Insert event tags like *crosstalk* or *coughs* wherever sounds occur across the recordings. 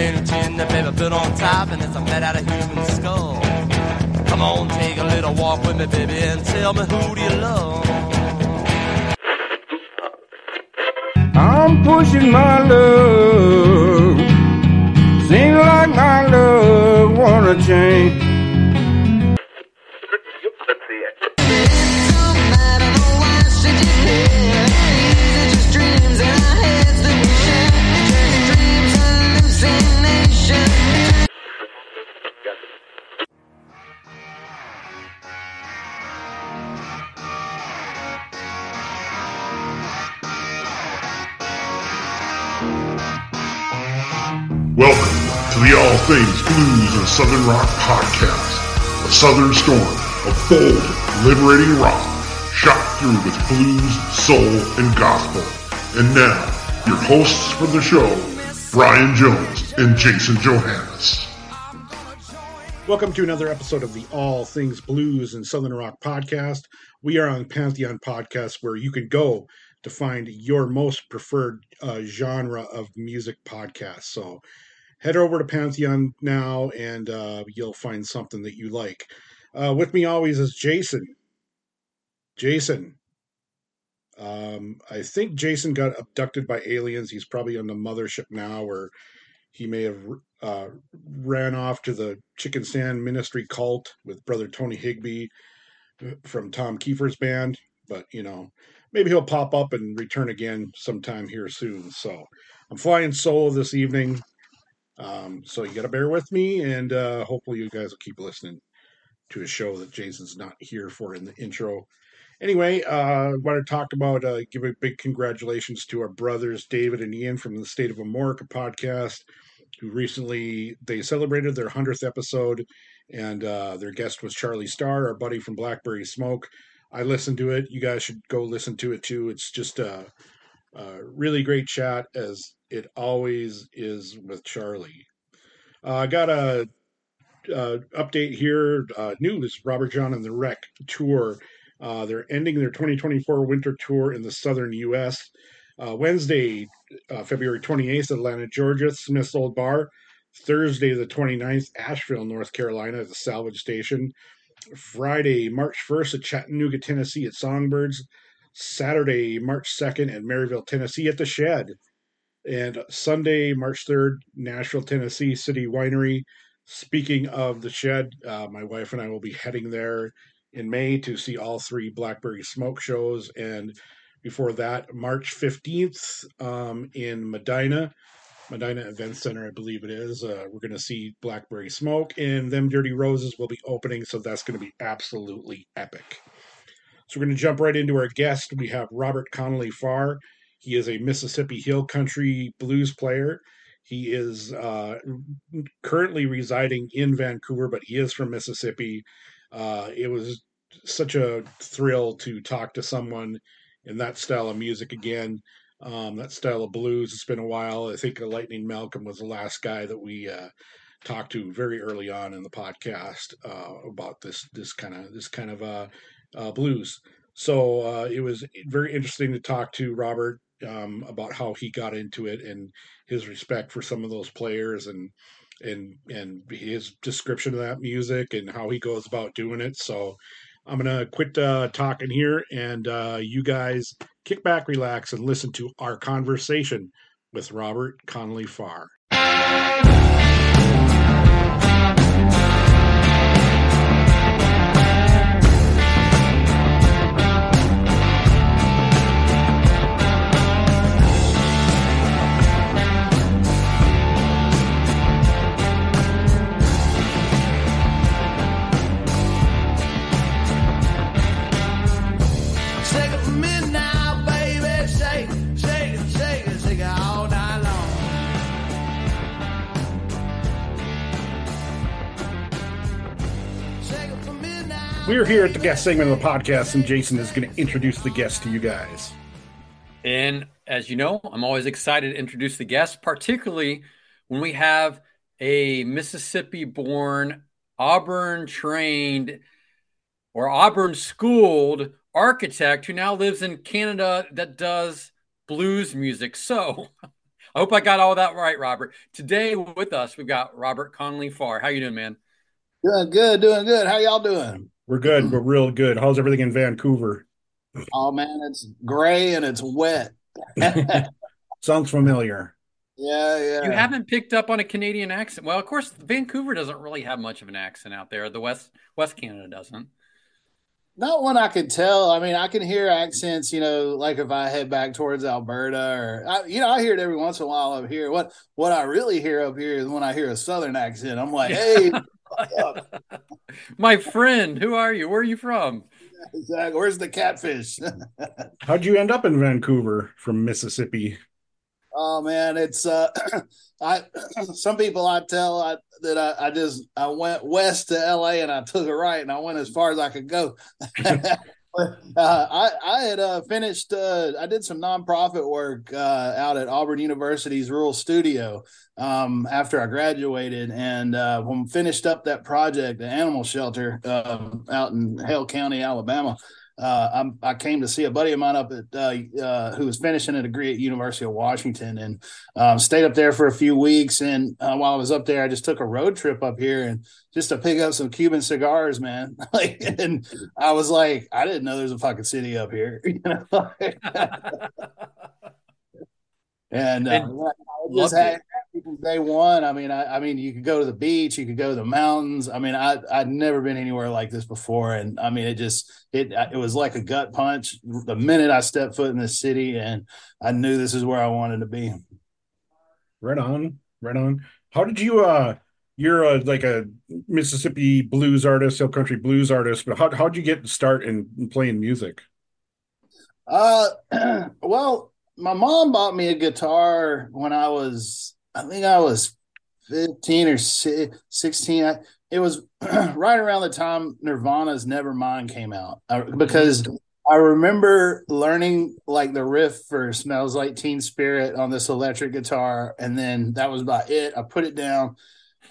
A brain chin that baby put on top, and it's a made out of human skull. Come on, take a little walk with me, baby, and tell me who do you love? I'm pushing my love. Seems like my love wanna change. Welcome to the All Things Blues and Southern Rock podcast, a southern storm of bold, liberating rock, shot through with blues, soul, and gospel. And now, your hosts for the show, Brian Jones and Jason Johannes. Welcome to another episode of the All Things Blues and Southern Rock podcast. We are on Pantheon Podcast, where you can go to find your most preferred uh, genre of music podcast. So head over to Pantheon now and uh, you'll find something that you like. Uh, with me always is Jason. Jason. Um, I think Jason got abducted by aliens. He's probably on the mothership now, or he may have uh, ran off to the Chicken Sand Ministry cult with brother Tony Higbee uh, from Tom Keifer's band. But, you know, maybe he'll pop up and return again sometime here soon. So I'm flying solo this evening. Um, so you got to bear with me, and uh, hopefully you guys will keep listening to a show that Jason's not here for in the intro. Anyway, uh, I want to talk about uh, give a big congratulations to our brothers David and Ian from the State of Amorica podcast, who recently they celebrated their hundredth episode, and uh, their guest was Charlie Starr, our buddy from Blackberry Smoke. I listened to it. You guys should go listen to it too. It's just a, a really great chat, as it always is with Charlie. Uh, I got a, a update here. Uh, news: Robert Jon and the Wreck tour. Uh, they're ending their 2024 winter tour in the southern U.S. Uh, Wednesday, uh, February 28th, Atlanta, Georgia, Smith's Old Bar. Thursday, the 29th, Asheville, North Carolina, at the Salvage Station. Friday, March 1st at Chattanooga, Tennessee at Songbirds. Saturday, March 2nd at Maryville, Tennessee at the Shed. And Sunday, March 3rd, Nashville, Tennessee City Winery. Speaking of the Shed, uh, my wife and I will be heading there in May to see all three Blackberry Smoke shows. And before that, March 15th um, in Medina, Medina Event Center, I believe it is. Uh, we're going to see Blackberry Smoke, and Them Dirty Roses will be opening, so that's going to be absolutely epic. So we're going to jump right into our guest. We have Robert Connelly Farr. He is a Mississippi Hill Country blues player. He is uh, currently residing in Vancouver, but he is from Mississippi. Uh, it was such a thrill to talk to someone in that style of music again um, that style of blues. It's been a while. I think Lightning Malcolm was the last guy that we uh, talked to very early on in the podcast uh, about this this kind of this kind of uh, uh blues. So uh, it was very interesting to talk to Robert um, about how he got into it and his respect for some of those players and and and his description of that music and how he goes about doing it. So I'm gonna quit uh, talking here, and uh, you guys kick back, relax, and listen to our conversation with Robert Connelly Farr. Here at the guest segment of the podcast, and Jason is going to introduce the guest to you guys. And as you know, I'm always excited to introduce the guest, particularly when we have a Mississippi born, Auburn trained, or Auburn schooled architect who now lives in Canada that does blues music. So *laughs* I hope I got all that right, Robert. Today with us, we've got Robert Connelly Farr. How you doing, man? Doing good, doing good. How y'all doing? We're good. Mm-hmm. We're real good. How's everything in Vancouver? Oh man, it's gray and it's wet. *laughs* Sounds familiar. Yeah, yeah. You haven't picked up on a Canadian accent. Well, of course, Vancouver doesn't really have much of an accent out there. The West West Canada doesn't. Not one I could tell. I mean, I can hear accents, you know, like if I head back towards Alberta or, I, you know, I hear it every once in a while up here. What what I really hear up here is when I hear a Southern accent. I'm like, hey, what's up? *laughs* My friend, who are you? Where are you from? *laughs* Zach, where's the catfish? *laughs* How'd you end up in Vancouver from Mississippi? Oh man, it's uh, *clears throat* I *clears throat* some people I tell I, that I, I just I went west to L.A. and I took a right and I went as far as I could go. Uh, I I had uh, finished. Uh, I did some nonprofit work uh, out at Auburn University's Rural Studio um, after I graduated, and uh, when finished up that project, the animal shelter um out in Hale County, Alabama uh, I'm, I came to see a buddy of mine up at uh, uh, who was finishing a degree at University of Washington and um, stayed up there for a few weeks. And uh, while I was up there, I just took a road trip up here and just to pick up some Cuban cigars, man. *laughs* like, and I was like, I didn't know there's a fucking city up here, *laughs* you know. *laughs* and, uh, And I just had it. day one. I mean, I, I mean, you could go to the beach, you could go to the mountains. I mean, I I'd never been anywhere like this before, and I mean, it just it it was like a gut punch the minute I stepped foot in the city, and I knew this is where I wanted to be. Right on, right on. How did you? uh You're a, like a Mississippi blues artist, hill country blues artist, but how how'd you get to start in, in playing music? Uh, *clears throat* well, my mom bought me a guitar when I was, I think I was 15 or 16. It was *clears throat* right around the time Nirvana's Nevermind came out uh, because I remember learning like the riff for Smells Like Teen Spirit on this electric guitar. And then that was about it. I put it down.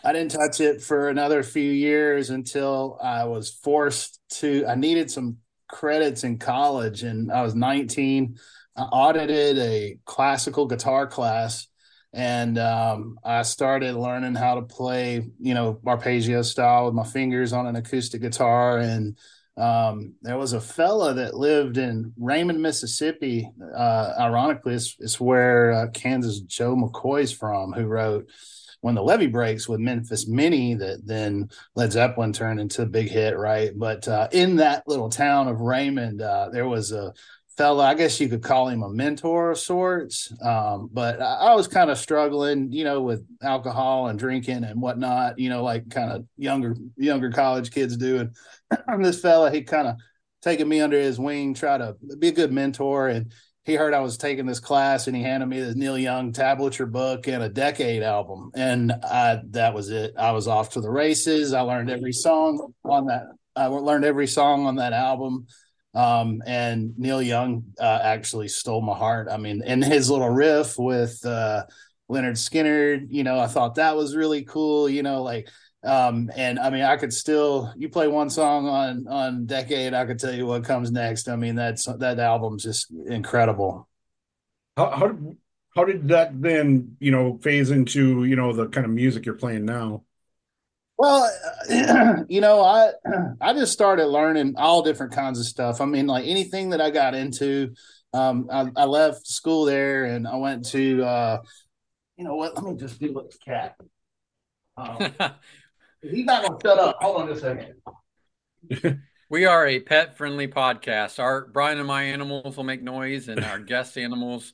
I didn't touch it for another few years until I was forced to, I needed some credits in college and I was 19. I audited a classical guitar class and um, I started learning how to play, you know, arpeggio style with my fingers on an acoustic guitar. And um, there was a fella that lived in Raymond, Mississippi. Uh, ironically, it's, it's where uh, Kansas Joe McCoy's from, who wrote when the levee breaks with Memphis Minnie that then Led Zeppelin turned into a big hit, right? But uh, in that little town of Raymond, uh, there was a fella, I guess you could call him a mentor of sorts. Um, but I, I was kind of struggling, you know, with alcohol and drinking and whatnot, you know, like kind of younger, younger college kids do. And *clears throat* this fella, he kind of taken me under his wing, try to be a good mentor. And he heard I was taking this class and he handed me this Neil Young tablature book and a decade album. And I, that was it. I was off to the races. I learned every song on that. I learned every song on that album. Um, and Neil Young uh, actually stole my heart. I mean, and his little riff with uh, Lynyrd Skynyrd, you know, I thought that was really cool. You know, like, um, and I mean, I could still you play one song on on Decade, I could tell you what comes next. I mean, that's that album's just incredible. How how how did that then you know phase into you know the kind of music you're playing now? Well, *clears throat* you know, I *clears throat* I just started learning all different kinds of stuff. I mean, like anything that I got into, um, I, I left school there and I went to, uh, you know what? Let me just do this cat. Um, *laughs* he's not going to shut up. Hold on just a second. *laughs* we are a pet friendly podcast. Our Brian and my animals will make noise, and our *laughs* guest animals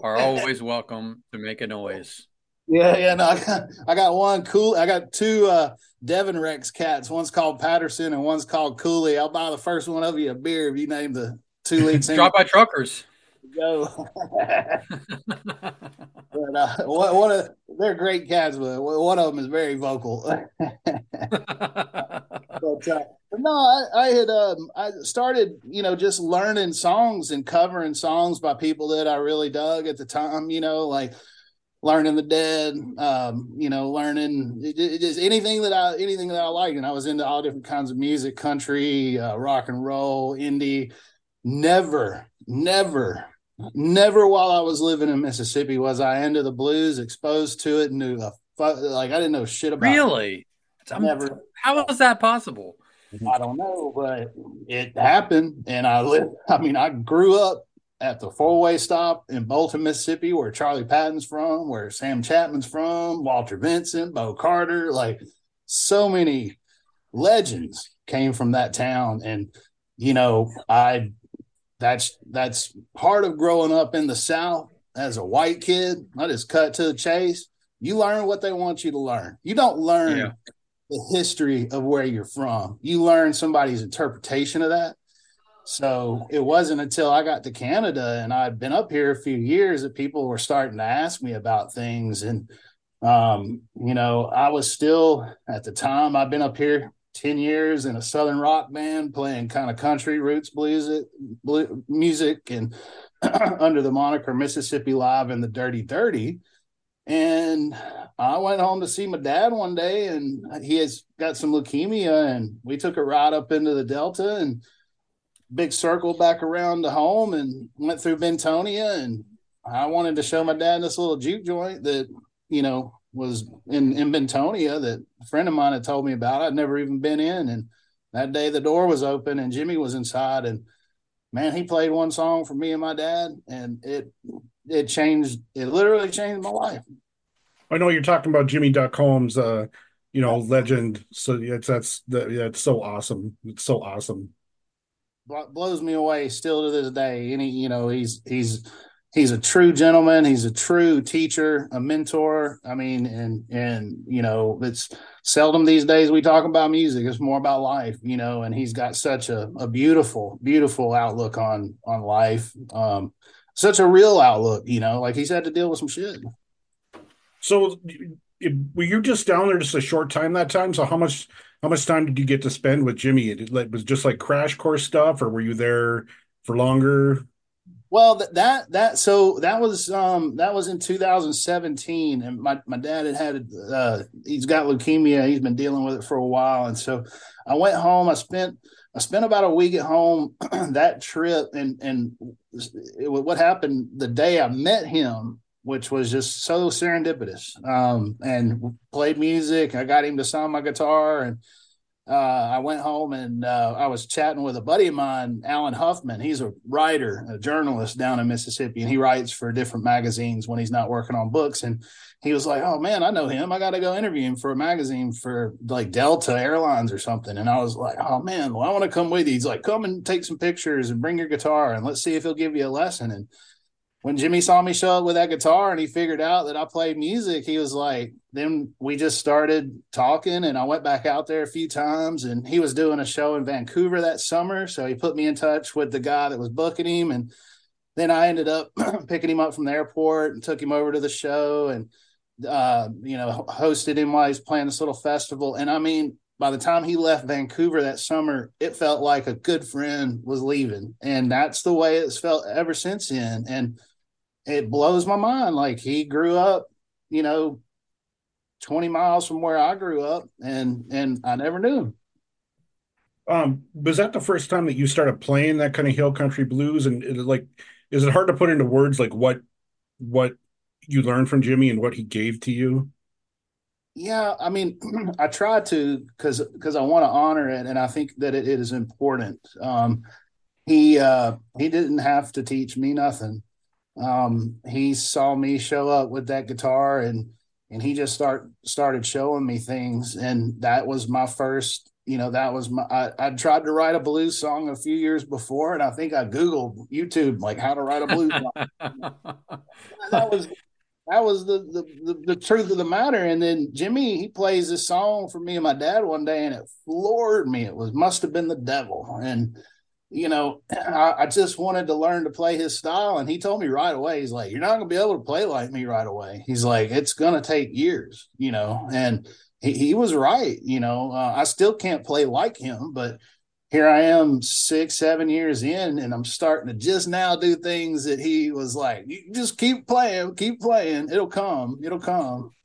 are always welcome to make a noise. Yeah, yeah, no, I got, I got one cool. I got two uh, Devon Rex cats. One's called Patterson and one's called Cooley. I'll buy the first one of you a beer if you name the two lead *laughs* singers. Drive-By Truckers. Go. *laughs* but, uh, one, of they're great cats, but one of them is very vocal. *laughs* but uh, no, I, I had um, I started, you know, just learning songs and covering songs by people that I really dug at the time. You know, like learning the dead um, you know learning just anything that i anything that i liked. And i was into all different kinds of music country uh, rock and roll indie. Never never never while i was living in mississippi was i into the blues exposed to it knew a like i didn't know shit about really? It. never. how was that possible? I don't know but it happened and i lived i mean i grew up at the four way stop in Bolton, Mississippi, where Charlie Patton's from, where Sam Chatmon's from, Walter Vinson, Bo Carter, like so many legends came from that town. And, you know, I that's that's part of growing up in the South as a white kid. I just cut to the chase. You learn what they want you to learn. You don't learn yeah. the history of where you're from. You learn somebody's interpretation of that. So it wasn't until I got to Canada and I'd been up here a few years that people were starting to ask me about things. And, um, you know, I was still at the time, I've been up here 10 years in a Southern rock band playing kind of country roots blues music and *clears throat* under the moniker Mississippi Live and the Dirty Dirty. And I went home to see my dad one day and he has got some leukemia and we took a ride up into the Delta and big circle back around the home and went through Bentonia. And I wanted to show my dad this little juke joint that, you know, was in, in Bentonia that a friend of mine had told me about. I'd never even been in. And that day the door was open and Jimmy was inside. And man, he played one song for me and my dad. And it, it changed, it literally changed my life. I know you're talking about Jimmy Duck Holmes, uh, you know, legend. So it's that's yeah, it's so awesome. It's so awesome blows me away still to this day. Any, you know, he's he's he's a true gentleman. He's a true teacher, a mentor. I mean, and and you know, it's seldom these days we talk about music. It's more about life, you know. And he's got such a, a beautiful, beautiful outlook on on life. Um, such a real outlook, you know. Like he's had to deal with some shit. So, were you just down there just a short time that time? So, how much how much time did you get to spend with Jimmy? It was just like crash course stuff, or were you there for longer? Well, that that so that was um that was in 2017, and my my dad had had uh he's got leukemia. He's been dealing with it for a while, and so I went home. I spent I spent about a week at home *clears throat* that trip, and and it, what happened the day I met him, which was just so serendipitous. Um, and played music. I got him to sign my guitar, and uh, I went home and uh, I was chatting with a buddy of mine, Alan Huffman. He's a writer, a journalist down in Mississippi, and he writes for different magazines when he's not working on books. And he was like, "Oh man, I know him. I got to go interview him for a magazine for like Delta Airlines or something." And I was like, "Oh man, well I want to come with you." He's like, "Come and take some pictures and bring your guitar and let's see if he'll give you a lesson." And when Jimmy saw me show up with that guitar and he figured out that I played music, he was like, then we just started talking and I went back out there a few times and he was doing a show in Vancouver that summer. So he put me in touch with the guy that was booking him. And then I ended up *clears throat* picking him up from the airport and took him over to the show and, uh, you know, hosted him while he's playing this little festival. And I mean, by the time he left Vancouver that summer, it felt like a good friend was leaving. And that's the way it's felt ever since then. And, it blows my mind. Like he grew up, you know, 20 miles from where I grew up and and I never knew him. Um, was that the first time that you started playing that kind of hill country blues? And it, like, is it hard to put into words like what what you learned from Jimmy and what he gave to you? Yeah, I mean, *clears throat* I try to because because I want to honor it, and I think that it, it is important. Um, he uh, he didn't have to teach me nothing. Um, he saw me show up with that guitar and and he just start started showing me things. And that was my first you know that was my I, I tried to write a blues song a few years before and i think i googled youtube like how to write a blues song. *laughs* That was that was the, the, the the truth of the matter. And then jimmy he plays this song for me and my dad one day and it floored me. It was must have been the devil. And you know, *clears throat* I, I, just wanted to learn to play his style. And he told me right away, he's like, You're not going to be able to play like me right away. He's like, It's going to take years, you know. And he, he was right. You know, uh, I still can't play like him, but here I am six, seven years in, and I'm starting to just now do things that he was like, You just keep playing, keep playing. It'll come, it'll come.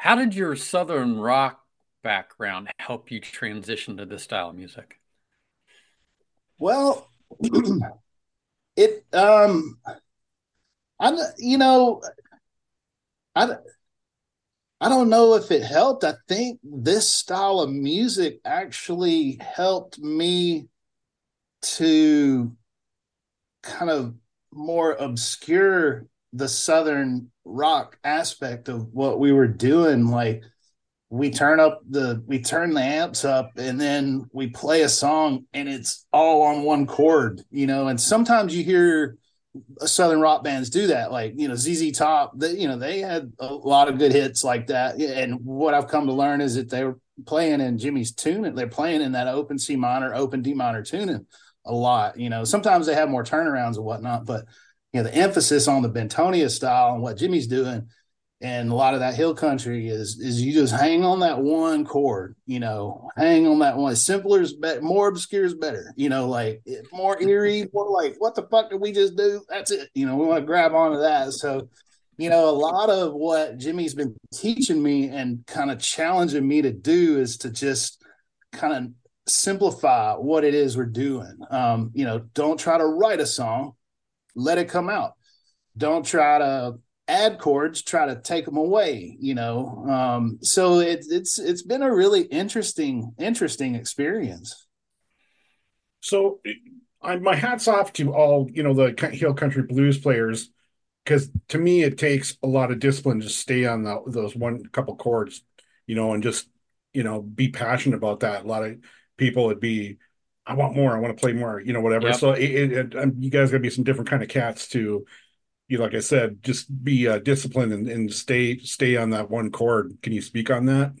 How did your Southern rock background help you transition to this style of music? Well, *clears throat* it um, I you know, I I don't know if it helped. I think this style of music actually helped me to kind of more obscure the southern rock aspect of what we were doing like we turn up the we turn the amps up and then we play a song and it's all on one chord you know and sometimes you hear southern rock bands do that like you know zz top they you know they had a lot of good hits like that. And what i've come to learn is that they were playing in jimmy's tuning they're playing in that open c minor open d minor tuning a lot you know. Sometimes they have more turnarounds and whatnot but you know the emphasis on the bentonia style and what jimmy's doing and a lot of that hill country is is you just hang on that one chord you know hang on that one. Simpler is better more obscure is better you know like more eerie more like what the fuck did we just do? That's it. You know we want to grab onto that. So you know a lot of what jimmy's been teaching me and kind of challenging me to do is to just kind of simplify what it is we're doing. Um you know don't try to write a song let it come out. Don't try to add chords try to take them away you know? Um, so it, it's it's been a really interesting interesting experience. So I, my hats off to all you know the hill country blues players because to me it takes a lot of discipline to stay on the, those one couple chords you know and just you know be passionate about that. A lot of people would be i want more i want to play more you know whatever yep. so it, it, it, um, you guys gotta be some different kind of cats to you know, like I said, just be uh, disciplined and, and stay stay on that one chord. Can you speak on that?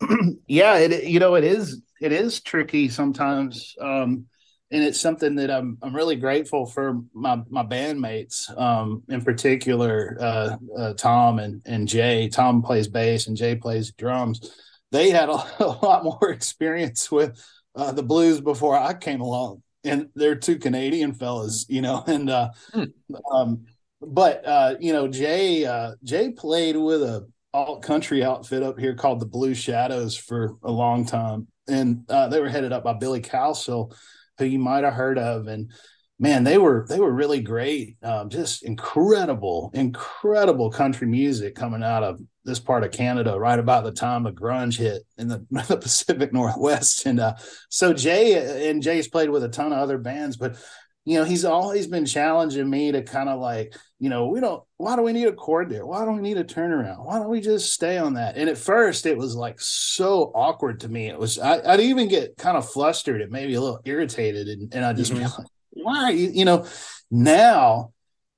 *clears throat* yeah, it you know it is it is tricky sometimes, um, and it's something that I'm I'm really grateful for my my bandmates, um, in particular uh, uh, Tom and and Jay. Tom plays bass and Jay plays drums. They had a, a *laughs* lot more experience with uh, the blues before I came along and they're two Canadian fellas, you know, *laughs* and uh, hmm. um, but uh, you know, Jay uh, Jay played with a alt country outfit up here called the Blue Shadows for a long time, and uh, they were headed up by Billy Cowsill, who you might have heard of, and man, they were they were really great. Um, just incredible, incredible country music coming out of this part of Canada right about the time of grunge hit in the, *laughs* the Pacific Northwest. And uh, so Jay and Jay's played with a ton of other bands, but you know, he's always been challenging me to kind of like, you know, we don't, why do we need a chord there? Why don't we need a turnaround? Why don't we just stay on that? And at first it was like so awkward to me. It was, I, would even get kind of flustered and maybe a little irritated. And, and I'd just mm-hmm. be like, why are you, you know, now,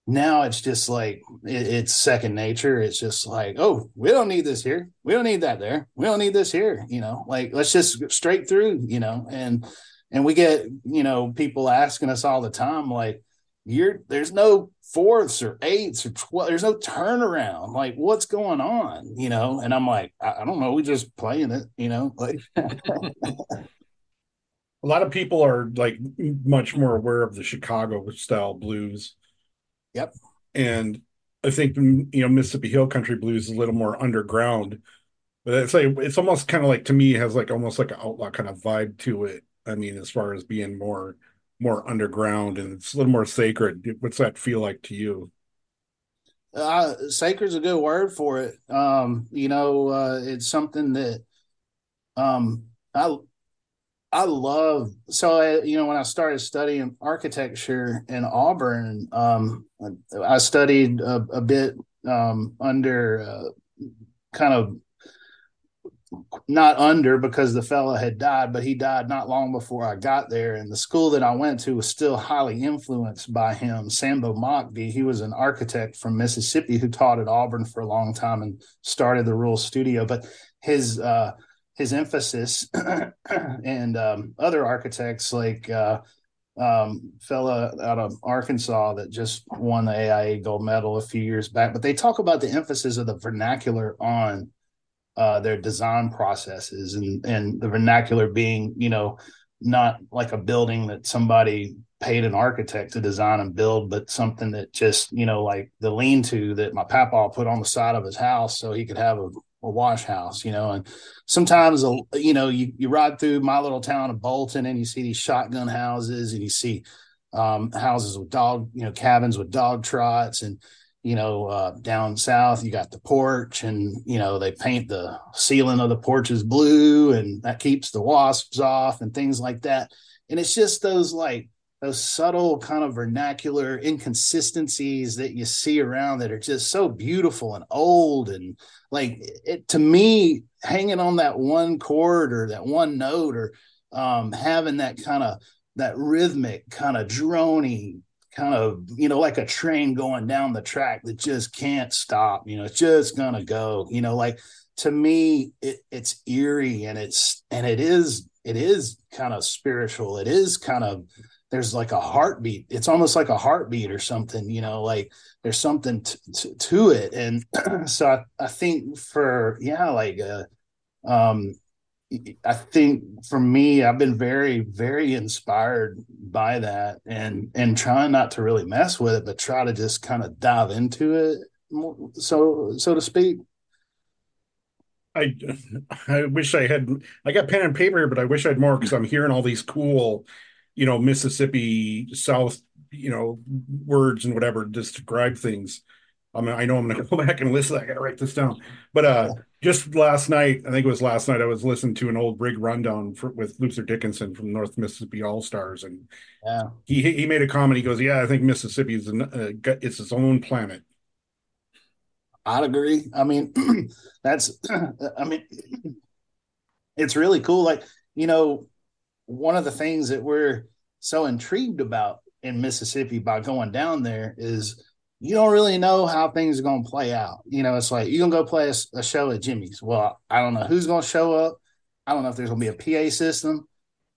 now it's just like, it, it's second nature. It's just like, oh, we don't need this here. We don't need that there. We don't need this here. You know, like, let's just straight through, you know, and, and we get you know people asking us all the time like you're there's no fourths or eighths or 12 there's no turnaround like what's going on you know and i'm like i, I don't know we just playing it you know like *laughs* a lot of people are like much more aware of the chicago style blues yep and i think you know mississippi hill country blues is a little more underground but it's like it's almost kind of like to me has like almost like an outlaw kind of vibe to it I mean, as far as being more more underground and it's a little more sacred. What's that feel like to you? Uh, sacred's a good word for it. Um, you know, uh, it's something that um, I I love. So, I, you know, when I started studying architecture in Auburn, um, I studied a, a bit um, under uh, kind of not under because the fella had died, but he died not long before I got there. And the school that I went to was still highly influenced by him. Sambo Mockbee, he was an architect from Mississippi who taught at Auburn for a long time and started the Rural Studio. But his uh, his emphasis *clears throat* and um, other architects like uh, um, fella out of Arkansas that just won the AIA gold medal a few years back. But they talk about the emphasis of the vernacular on uh, their design processes and and the vernacular being you know not like a building that somebody paid an architect to design and build, but something that just, you know, like the lean to that my papa put on the side of his house so he could have a, a wash house, you know. And sometimes, uh, you know, you, you ride through my little town of Bolton and you see these shotgun houses and you see um, houses with dog, you know, cabins with dog trots. And you know, uh, down south, you got the porch, and you know they paint the ceiling of the porches blue, and that keeps the wasps off and things like that. And it's just those like those subtle kind of vernacular inconsistencies that you see around that are just so beautiful and old and like it to me hanging on that one chord or that one note or um, having that kind of that rhythmic kind of drony kind of you know like a train going down the track that just can't stop you know it's just gonna go you know like to me it, it's eerie and it's and it is it is kind of spiritual. It is kind of there's like a heartbeat. It's almost like a heartbeat or something you know like there's something t- t- to it. And *clears throat* so I, I think for yeah like uh um I think for me, I've been very, very inspired by that, and and trying not to really mess with it, but try to just kind of dive into it, so so to speak. I I wish I had. I got pen and paper, but I wish I had more because I'm hearing all these cool, you know, Mississippi South, you know, words and whatever to describe things. I mean, I know I'm going *laughs* to go back and listen. I got to write this down. But uh, just last night, I think it was last night, I was listening to an old Brig rundown for, with Luther Dickinson from North Mississippi All Stars, and yeah. he he made a comment. He goes, "Yeah, I think Mississippi is an, uh, it's its own planet." I'd agree. I mean, *clears throat* that's *clears throat* I mean, *clears throat* it's really cool. Like you know, one of the things that we're so intrigued about in Mississippi by going down there is you don't really know how things are going to play out. You know, it's like you're going to go play a, a, show at Jimmy's. Well, I don't know who's going to show up. I don't know if there's going to be a PA system.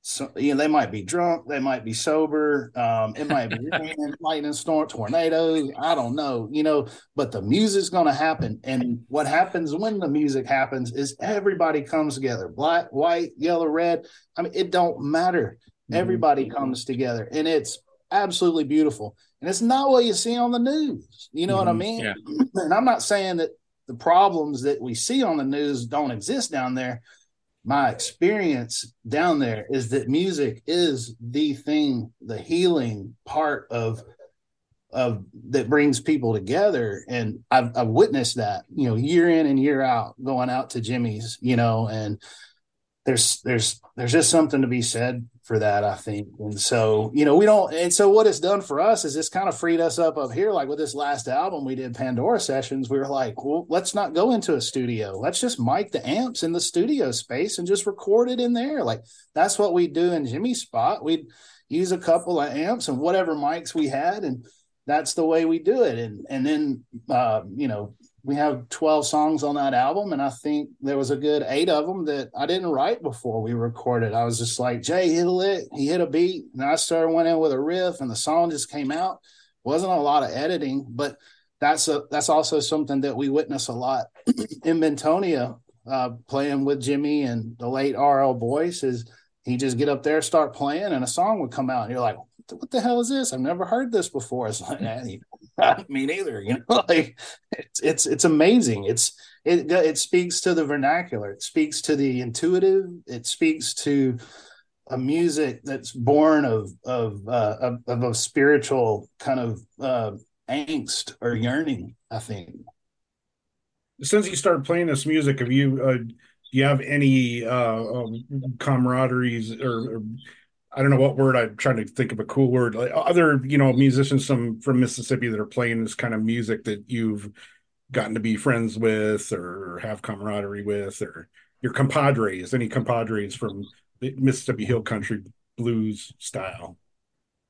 So, you know, they might be drunk, they might be sober. Um, it might be *laughs* rain, lightning storm, tornadoes. I don't know, you know, but the music's going to happen. And what happens when the music happens is everybody comes together black, white, yellow, red. I mean, it don't matter. Mm-hmm. Everybody comes together and it's absolutely beautiful. And it's not what you see on the news. You know mm-hmm. what I mean? Yeah. *clears throat* And I'm not saying that the problems that we see on the news don't exist down there. My experience down there is that music is the thing, the healing part of of that brings people together. And I've, I've witnessed that you know year in and year out going out to jimmy's you know and there's there's there's just something to be said for that, I think. And so, you know, we don't and so what it's done for us is it's kind of freed us up up here. Like with this last album we did Pandora sessions, we were like, well, let's not go into a studio. Let's just mic the amps in the studio space and just record it in there. Like that's what we do in Jimmy's spot. We'd use a couple of amps and whatever mics we had and that's the way we do it. And and then uh, you know, we have 12 songs on that album and i think there was a good eight of them that i didn't write before we recorded. I was just like jay hit a lick he hit a beat. And i started went in with a riff and the song just came out. Wasn't a lot of editing but that's a that's also something that we witness a lot *clears throat* in bentonia uh, playing with jimmy and the late rl boyce is he just get up there start playing and a song would come out and you're like what the hell is this? I've never heard this before. It's like *laughs* me neither. You know, *laughs* like it's it's it's amazing. It's it it speaks to the vernacular. It speaks to the intuitive. It speaks to a music that's born of of uh, of, of a spiritual kind of uh, angst or yearning. I think. Since you started playing this music, have you uh, do you have any uh, um, camaraderies or, or I don't know what word I'm trying to think of a cool word. Like other, you know, musicians from from Mississippi that are playing this kind of music that you've gotten to be friends with or have camaraderie with, or your compadres, any compadres from the Mississippi Hill Country blues style.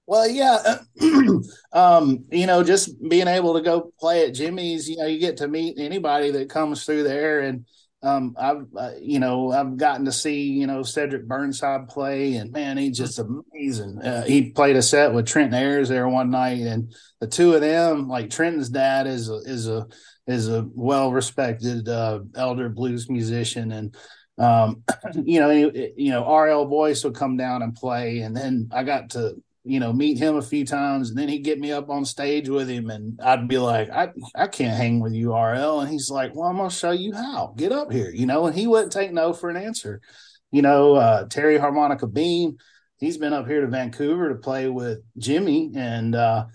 Well, yeah, *clears throat* um, you know, just being able to go play at Jimmy's, you know, you get to meet anybody that comes through there, and um, I've uh, you know I've gotten to see you know Cedric Burnside play, and man, he's just amazing. Uh, he played a set with Trenton Ayers there one night, and the two of them, like Trenton's dad, is a, is a is a well respected uh, elder blues musician, and um, *clears throat* you know you know RL Boyce would come down and play, and then I got to you know, meet him a few times, and then he'd get me up on stage with him, and I'd be like, I I can't hang with you, RL, and he's like, Well, I'm gonna show you how. Get up here, you know, and he wouldn't take no for an answer. You know, uh, Terry Harmonica Bean, he's been up here to Vancouver to play with Jimmy, and uh,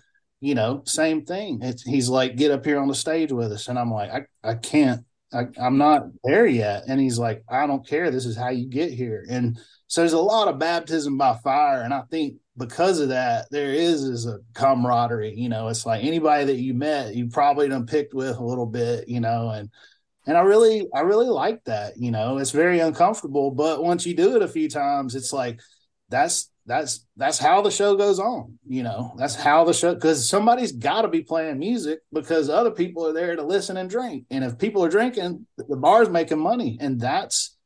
you know, same thing. It's, he's like, Get up here on the stage with us, and I'm like, I I can't. I, I'm not there yet. And he's like, I don't care. This is how you get here. And so there's a lot of baptism by fire. And I think because of that, there is is a camaraderie. You know, it's like anybody that you met, you probably done picked with a little bit. You know, and and I really I really like that. You know, it's very uncomfortable, but once you do it a few times, it's like that's that's that's how the show goes on. You know, that's how the show because somebody's got to be playing music because other people are there to listen and drink, and if people are drinking, the bar's making money, and that's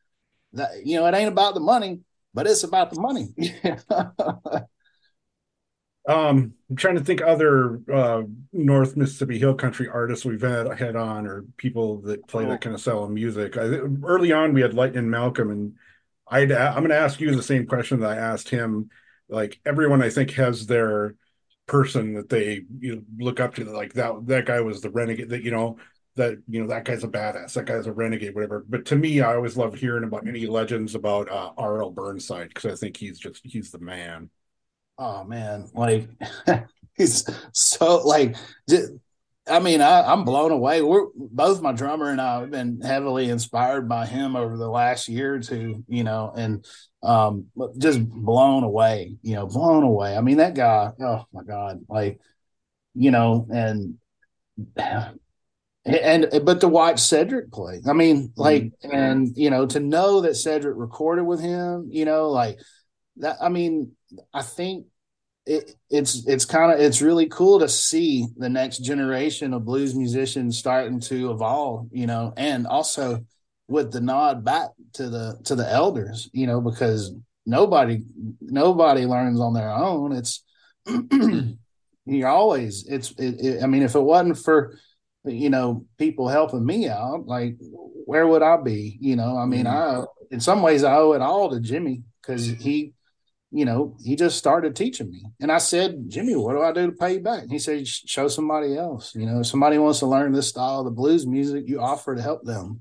that. You know, it ain't about the money but it's about the money. *laughs* *laughs* Um, I'm trying to think other uh, North Mississippi Hill Country artists we've had had on or people that play that oh. kind of style of music. I, early on, we had Lightning Malcolm, and i am going to ask you the same question that I asked him. Like everyone, I think has their person that they you know, look up to. Like that that guy was the renegade. That you know that you know that guy's a badass. That guy's a renegade, whatever. But to me, I always love hearing about any legends about uh, R.L. Burnside because I think he's just he's the man oh man, like *laughs* he's so like. I mean, I, am blown away. We're both my drummer and I have been heavily inspired by him over the last year or two, you know, and um, just blown away, you know, blown away. I mean, that guy, oh my God, like, you know, and *sighs* and but to watch Cedric play, I mean, like, mm-hmm. and you know, to know that Cedric recorded with him, you know, like that. I mean, I think it, it's it's kind of it's really cool to see the next generation of blues musicians starting to evolve, you know, and also with the nod back to the to the elders, you know, because nobody nobody learns on their own. It's *clears throat* you're always it's it, it, I mean, if it wasn't for you know people helping me out, like where would I be? You know, I mean, mm-hmm. I in some ways I owe it all to Jimmy because he you know, he just started teaching me. And I said, Jimmy, what do I do to pay you back? And he said, show somebody else. You know, if somebody wants to learn this style of the blues music, you offer to help them.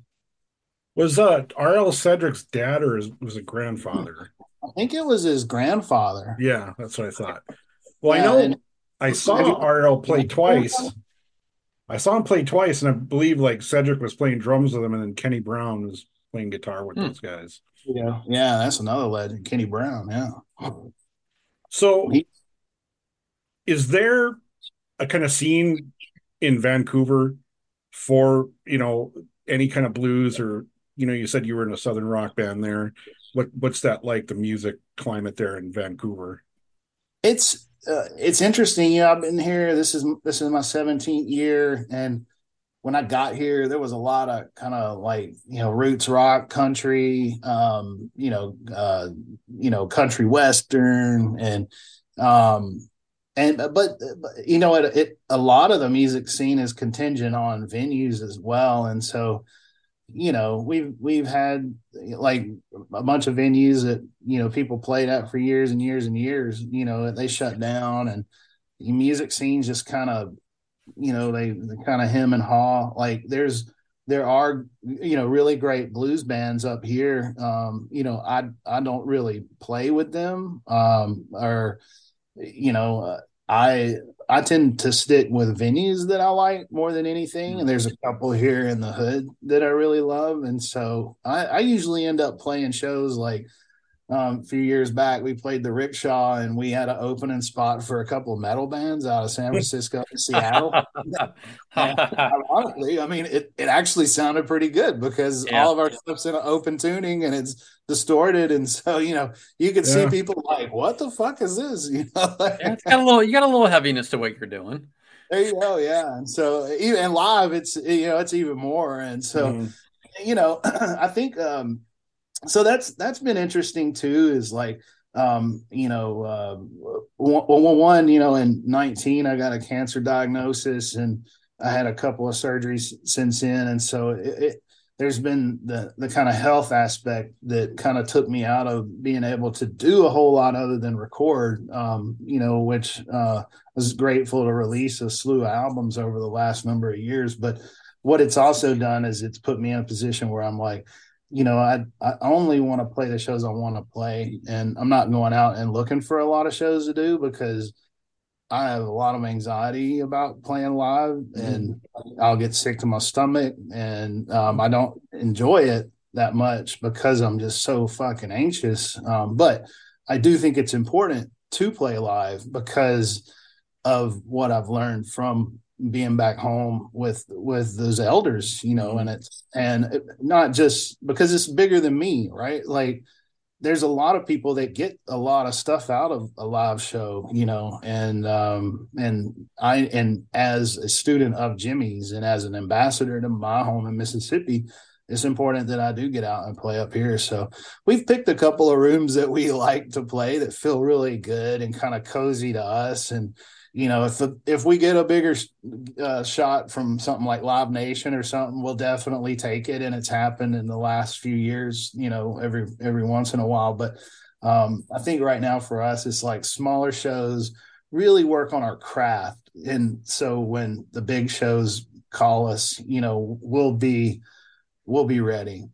Was uh R.L. Cedric's dad or his, was it grandfather? I think it was his grandfather. Yeah, that's what I thought. Well, Yeah, I know and- I saw R.L. play *laughs* twice. I saw him play twice, and I believe like Cedric was playing drums with him, and then Kenny Brown was playing guitar with Hmm. those guys. Yeah, yeah, that's another legend, Kenny Brown. Yeah. So, is there a kind of scene in Vancouver for you know any kind of blues or you know you said you were in a southern rock band there? What what's that like? The music climate there in Vancouver? it's uh, it's interesting. You know, I've been here. This is this is my 17th year, and when I got here, there was a lot of kind of like you know roots rock, country, um, you know, uh, you know, country western, and um, and but, but you know, it, it a lot of the music scene is contingent on venues as well, and so you know we've we've had like a bunch of venues that you know people played at for years and years and years you know they shut down. And the music scenes just kind of you know they, kind of hem and haw like there's there are you know really great blues bands up here um you know i i don't really play with them um or you know uh, i I tend to stick with venues that I like more than anything. And there's a couple here in the hood that I really love. And so I, I usually end up playing shows like um, a few years back, we played the Rickshaw and we had an opening spot for a couple of metal bands out of San Francisco and *laughs* Seattle. And ironically, I mean, it, it actually sounded pretty good because Yeah. all of our stuff's in an open tuning and it's distorted. And so, you know, you could see people like, what the fuck is this? *laughs* You know, like- Yeah, it's got a little you got a little heaviness to what you're doing. there you go. Yeah. And so even and live, it's, you know, it's even more. And so, Mhm. you know, *clears throat* I think um so that's that's been interesting too, is like um, you know, uh one, one, you know, in 19 I got a cancer diagnosis and I had a couple of surgeries since then. And so it, it there's been the the kind of health aspect that kind of took me out of being able to do a whole lot other than record um, you know, which uh I was grateful to release a slew of albums over the last number of years. But what it's also done is it's put me in a position where I'm like, you know, I I only want to play the shows I want to play, and I'm not going out and looking for a lot of shows to do because I have a lot of anxiety about playing live, and I'll get sick to my stomach, and um, I don't enjoy it that much because I'm just so fucking anxious. Um, but I do think it's important to play live because of what I've learned from being back home with with those elders, you know, and it's and not just because it's bigger than me, right? Like there's a lot of people that get a lot of stuff out of a live show, you know, and um and I and as a student of Jimmy's and as an ambassador to my home in Mississippi, it's important that I do get out and play up here. So we've picked a couple of rooms that we *laughs* like to play that feel really good and kind of cozy to us. And you know, if the, if we get a bigger uh, shot from something like Live Nation or something, we'll definitely take it. And it's happened in the last few years. You know, every every once in a while. But um, I think right now for us, it's like smaller shows really work on our craft. And so when the big shows call us, you know, we'll be we'll be ready.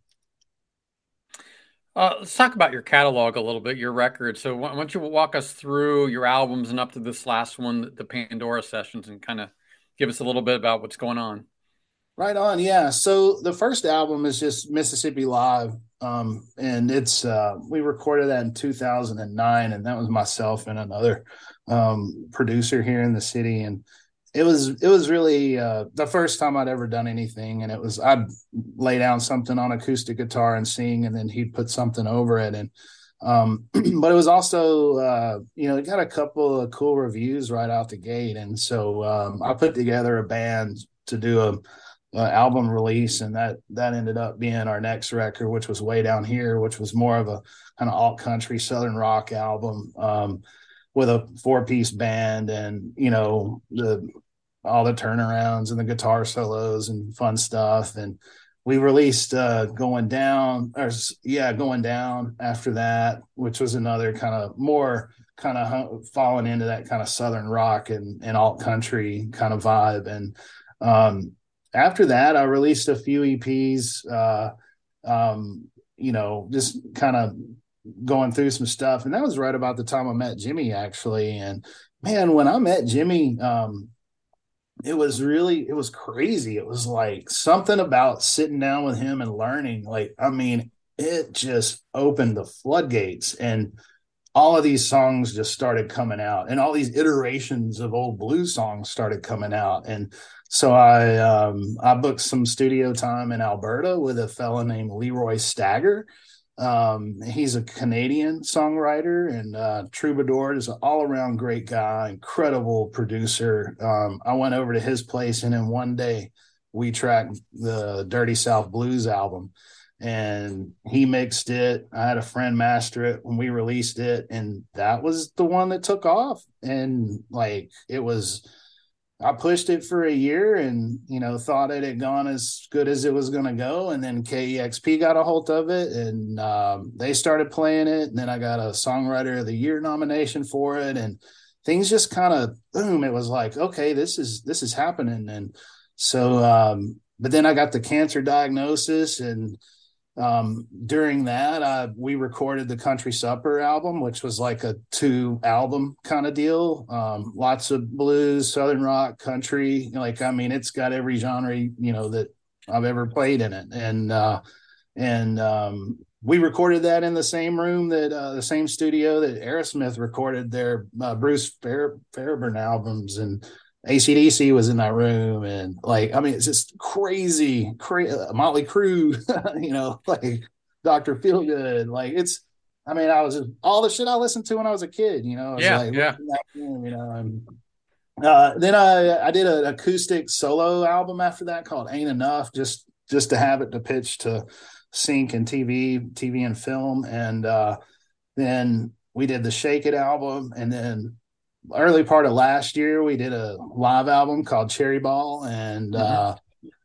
Uh, let's talk about your catalog a little bit, your record. So why don't you walk us through your albums and up to this last one, the Pandora sessions, and kind of give us a little bit about what's going on. Right on, yeah. So the first album is just Mississippi Live, um, and it's uh, we recorded that in 2009, and that was myself and another um, producer here in the city, and it was it was really uh, the first time I'd ever done anything, and it was I'd lay down something on acoustic guitar and sing, and then he'd put something over it, and um, *clears throat* but it was also uh, you know it got a couple of cool reviews right out the gate, and so um, I put together a band to do a uh, album release, and that that ended up being our next record, which was way down here, which was more of a kind of alt country southern rock album um, with a four piece band, and you know the all the turnarounds and the guitar solos and fun stuff, and we released uh going down or yeah going down after that which was another kind of more kind of falling into that kind of southern rock and, and alt country kind of vibe. And um after that i released a few eps uh um you know just kind of going through some stuff. And that was right about the time i met jimmy actually. And man when i met jimmy um it was really it was crazy. It was like something about sitting down with him and learning like i mean it just opened the floodgates and all of these songs just started coming out and all these iterations of old blues songs started coming out. And so i um i booked some studio time in alberta with a fella named leroy stagger um, he's a Canadian songwriter and uh, troubadour. Is an all around great guy, incredible producer. Um, I went over to his place, and in one day, we tracked the Dirty South Blues album, and he mixed it. I had a friend master it when we released it, and that was the one that took off. And like it was I pushed it for a year and, you know, thought it had gone as good as it was going to go. And then KEXP got a hold of it and um, they started playing it. And then I got a Songwriter of the Year nomination for it. And things just kind of boom. It was like, okay, this is, this is happening. And so, um, but then I got the cancer diagnosis and, um, during that, uh, we recorded the Country Supper album, which was like a two album kind of deal. Um, lots of blues, southern rock, country. Like, I mean, it's got every genre, you know, that I've ever played in it. And, uh, and, um, we recorded that in the same room that uh, the same studio that Aerosmith recorded their uh, Bruce Fair, Fairbairn albums and ACDC was in that room, and like, I mean, it's just crazy, crazy. Uh, Motley Crue, *laughs* you know, *laughs* like Doctor Feelgood, like it's. I mean, I was just, all the shit I listened to when I was a kid, you know. yeah, like, yeah. *laughs* Room, you know, and uh, then I I did an acoustic solo album after that called "Ain't Enough," just just to have it to pitch to sync and TV, TV and film, and uh, then we did the Shake It album, and then early part of last year we did a live album called cherry ball and mm-hmm. uh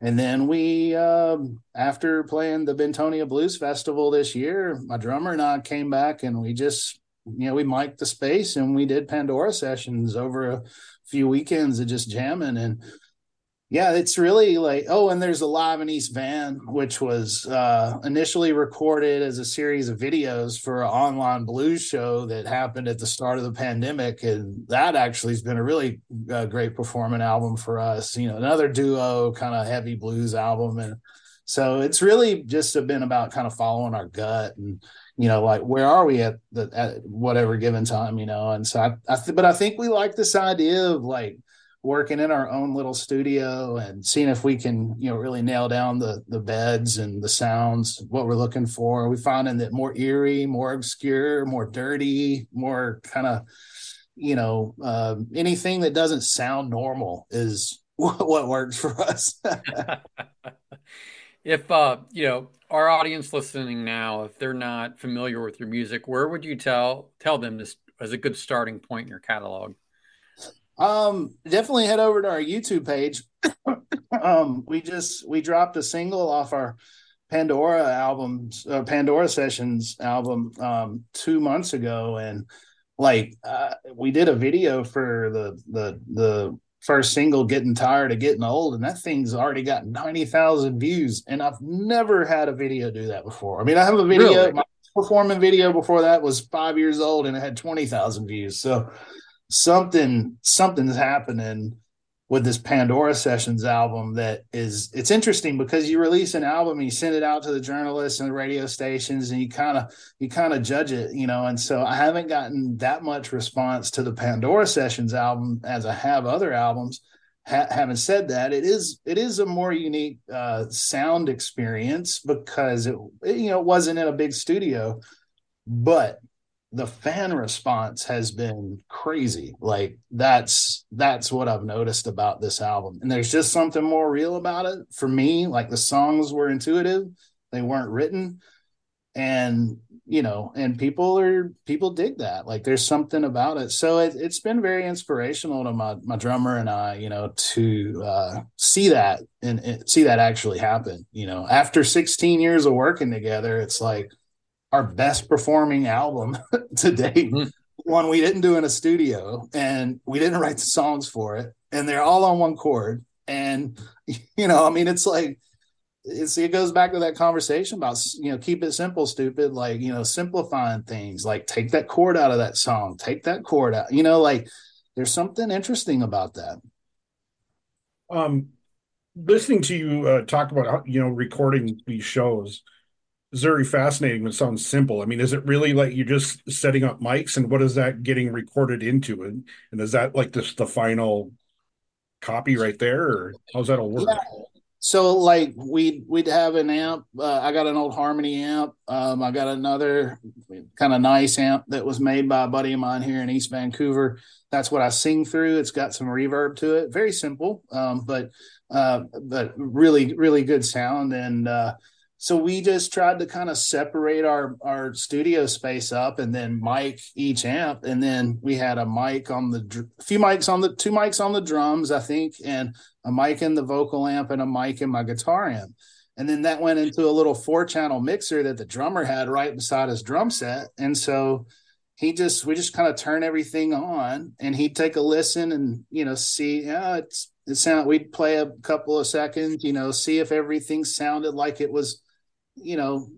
and then we uh, after playing the bentonia blues festival this year my drummer and i came back and we just you know we mic'd the space and we did pandora sessions over a few weekends of just jamming and yeah, it's really like oh, and there's a live in East Van, which was uh, initially recorded as a series of videos for an online blues show that happened at the start of the pandemic, and that actually has been a really uh, great performing album for us. You know, another duo kind of heavy blues album, and so it's really just been about kind of following our gut and you know like where are we at the at whatever given time, you know, and so I, I th- but I think we like this idea of like working in our own little studio and seeing if we can you know really nail down the the beds and the sounds what we're looking for. We finding that more eerie more obscure more dirty more kind of you know uh, anything that doesn't sound normal is *laughs* what works for us. *laughs* If uh you know our audience listening now if they're not familiar with your music where would you tell tell them this as a good starting point in your catalog um, definitely head over to our YouTube page. *coughs* um, we just we dropped a single off our Pandora albums, uh, Pandora Sessions album, um, two months ago, and like uh, we did a video for the the the first single, "Getting Tired of Getting Old," and that thing's already got ninety thousand views, and I've never had a video do that before. I mean, I have a video. Really? My performing video before that was five years old, and it had twenty thousand views. So something something's happening with this Pandora Sessions album that is it's interesting because you release an album and you send it out to the journalists and the radio stations and you kind of you kind of judge it, you know. And so I haven't gotten that much response to the Pandora Sessions album as I have other albums. Ha- having said that, it is it is a more unique uh, sound experience because it, it you know it wasn't in a big studio, but the fan response has been crazy like that's that's what i've noticed about this album and there's just something more real about it for me like the songs were intuitive they weren't written and you know, and people are people dig that. Like there's something about it. So it, it's been very inspirational to my my drummer and I, you know, to uh, see that and, and see that actually happen. You know, after 16 years of working together, it's like our best performing album *laughs* to date. Mm-hmm. One we didn't do in a studio, and we didn't write the songs for it, and they're all on one chord. And *laughs* you know, I mean, it's like it's it goes back to that conversation about you know keep it simple stupid like you know simplifying things like take that chord out of that song take that chord out you know like there's something interesting about that um listening to you uh, talk about you know recording these shows is very fascinating it sounds simple. I mean is it really like you're just setting up mics and what is that getting recorded into? And and is that like this the final copy right there or how's that all work? Yeah. So like we'd we'd have an amp uh, i got an old harmony amp. Um, i got another kind of nice amp that was made by a buddy of mine here in east vancouver. That's what i sing through. It's got some reverb to it. Very simple um, but uh, but really really good sound. And uh, so we just tried to kind of separate our our studio space up and then mic each amp and then we had a mic on the a few mics on the two mics on the drums i think and a mic in the vocal amp and a mic in my guitar amp. And then that went into a little four channel mixer that the drummer had right beside his drum set. And so he just we just kind of turn everything on and he'd take a listen and you know see yeah it's it sound we'd play a couple of seconds you know see if everything sounded like it was you know,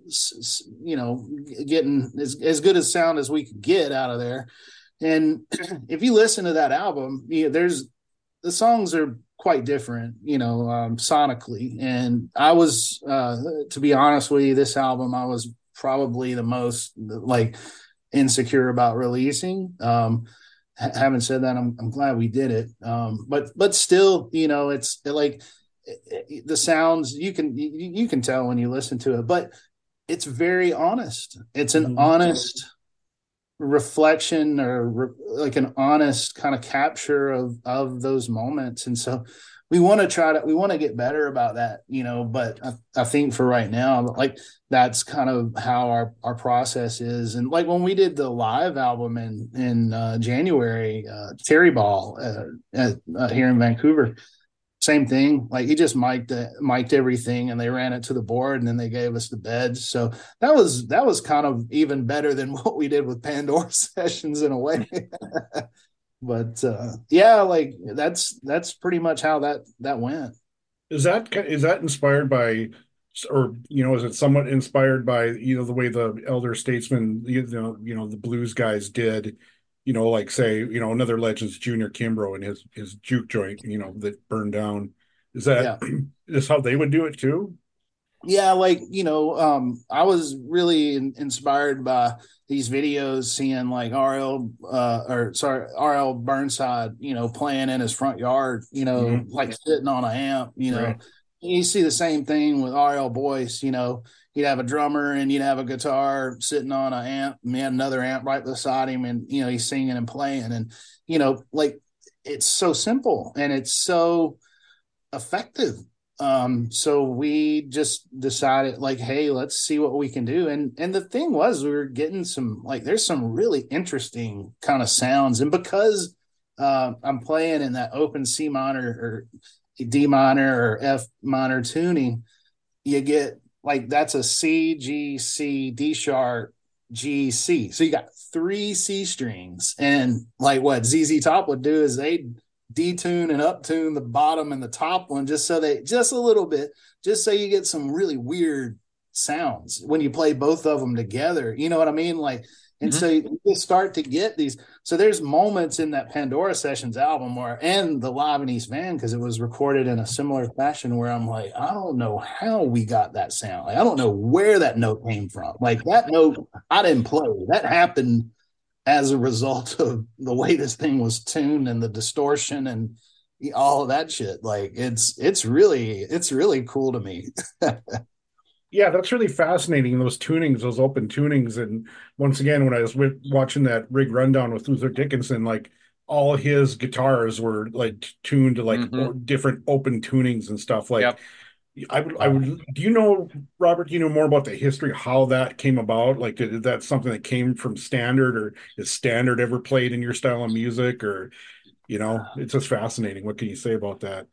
you know, getting as, as good a sound as we could get out of there. And *clears throat* if you listen to that album, you know, there's the songs are quite different, you know, um, sonically. And I was, uh, to be honest with you, this album I was probably the most like insecure about releasing. Um, having said that, I'm, I'm glad we did it. Um, but but still, you know, it's like the sounds you can you can tell when you listen to it but it's very honest. It's an mm-hmm. honest reflection or re, like an honest kind of capture of of those moments. And so we want to try to we want to get better about that you know but I, I, think for right now like that's kind of how our our process is. And like when we did the live album in in uh, january uh, terry ball uh, at, uh, here in vancouver same thing. Like he just mic'd mic'd everything, and they ran it to the board, and then they gave us the beds. So that was that was kind of even better than *laughs* what we did with Pandora *laughs* sessions in a way. *laughs* but uh, yeah, like that's that's pretty much how that that went. Is that is that inspired by, or you know, is it somewhat inspired by you know the way the elder statesmen you know you know the blues guys did you know, like say, you know, another Legends Junior Kimbrough and his his juke joint, you know, that burned down. Is that yeah. *clears throat* is how they would do it too? Yeah, like you know, um, I was really in, inspired by these videos, seeing like RL uh, or sorry RL Burnside, you know, playing in his front yard, you know, mm-hmm. like sitting on an amp, you know. Right. You see the same thing with RL Boyce, you know he'd have a drummer and you'd have a guitar sitting on an amp had another amp right beside him and you know he's singing and playing. And you know like it's so simple and it's so effective. Um so we just decided like hey let's see what we can do. And and the thing was we were getting some like there's some really interesting kind of sounds. And because uh, i'm playing in that open c minor or d minor or f minor tuning you get like that's a C, G, C, D sharp, G, C. So you got three C strings. And like what ZZ Top would do is they detune and uptune the bottom and the top one just so they just a little bit, just so you get some really weird sounds when you play both of them together. You know what I mean? Like and mm-hmm. so you start to get these. So there's moments in that Pandora Sessions album where, and the Live in East Van, because it was recorded in a similar fashion, where I'm like, I don't know how we got that sound. Like, I don't know where that note came from. Like that note, I didn't play. That happened as a result *laughs* of the way this thing was tuned and the distortion and all of that shit. Like it's it's really it's really cool to me. *laughs* yeah, that's really fascinating. Those tunings, those open tunings, and once again, when I was with, watching that rig rundown with Luther Dickinson, like all his guitars were like tuned to like mm-hmm. different open tunings and stuff. Like, yep. I would, I would. Do you know, Robert? Do you know more about the history, how that came about? Like, is that something that came from Standard, or is Standard ever played in your style of music, or you know, it's just fascinating. What can you say about that?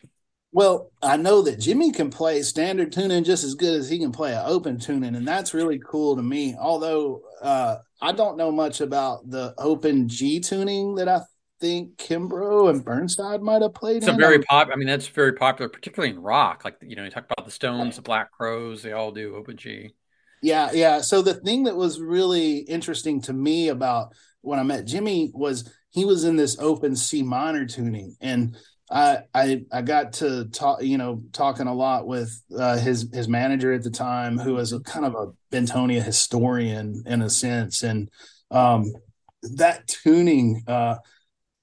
Well, I know that Jimmy can play standard tuning just as good as he can play an open tuning, and that's really cool to me. Although uh, I don't know much about the open G tuning that I think Kimbrough and Burnside might have played. It's a very pop. I mean, that's very popular, particularly in rock. Like you know, you talk about the Stones, the Black Crowes, they all do open G. Yeah, yeah. So the thing that was really interesting to me about when I met Jimmy was he was in this open C minor tuning, and I I I got to talk, you know, talking a lot with uh, his his manager at the time, who was a kind of a Bentonia historian in a sense, and um, that tuning uh,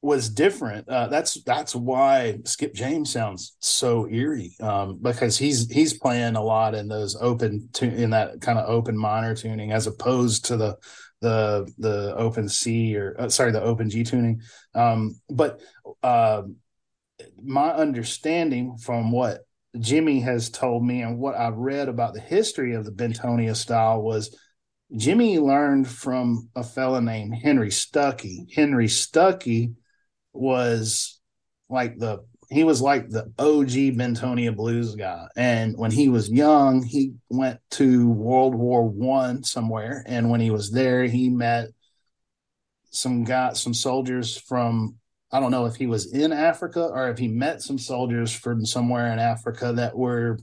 was different. Uh, that's that's why Skip James sounds so eerie um, because he's he's playing a lot in those open in that kind of open minor tuning as opposed to the the the open C or uh, sorry the open G tuning. Um, but uh, my understanding from what Jimmy has told me and what I've read about the history of the Bentonia style was Jimmy learned from a fella named Henry Stuckey. Henry Stuckey was like the he was like the OG Bentonia blues guy. And when he was young, he went to World War One somewhere. And when he was there, he met some guy, some soldiers from I don't know if he was in Africa or if he met some soldiers from somewhere in Africa that were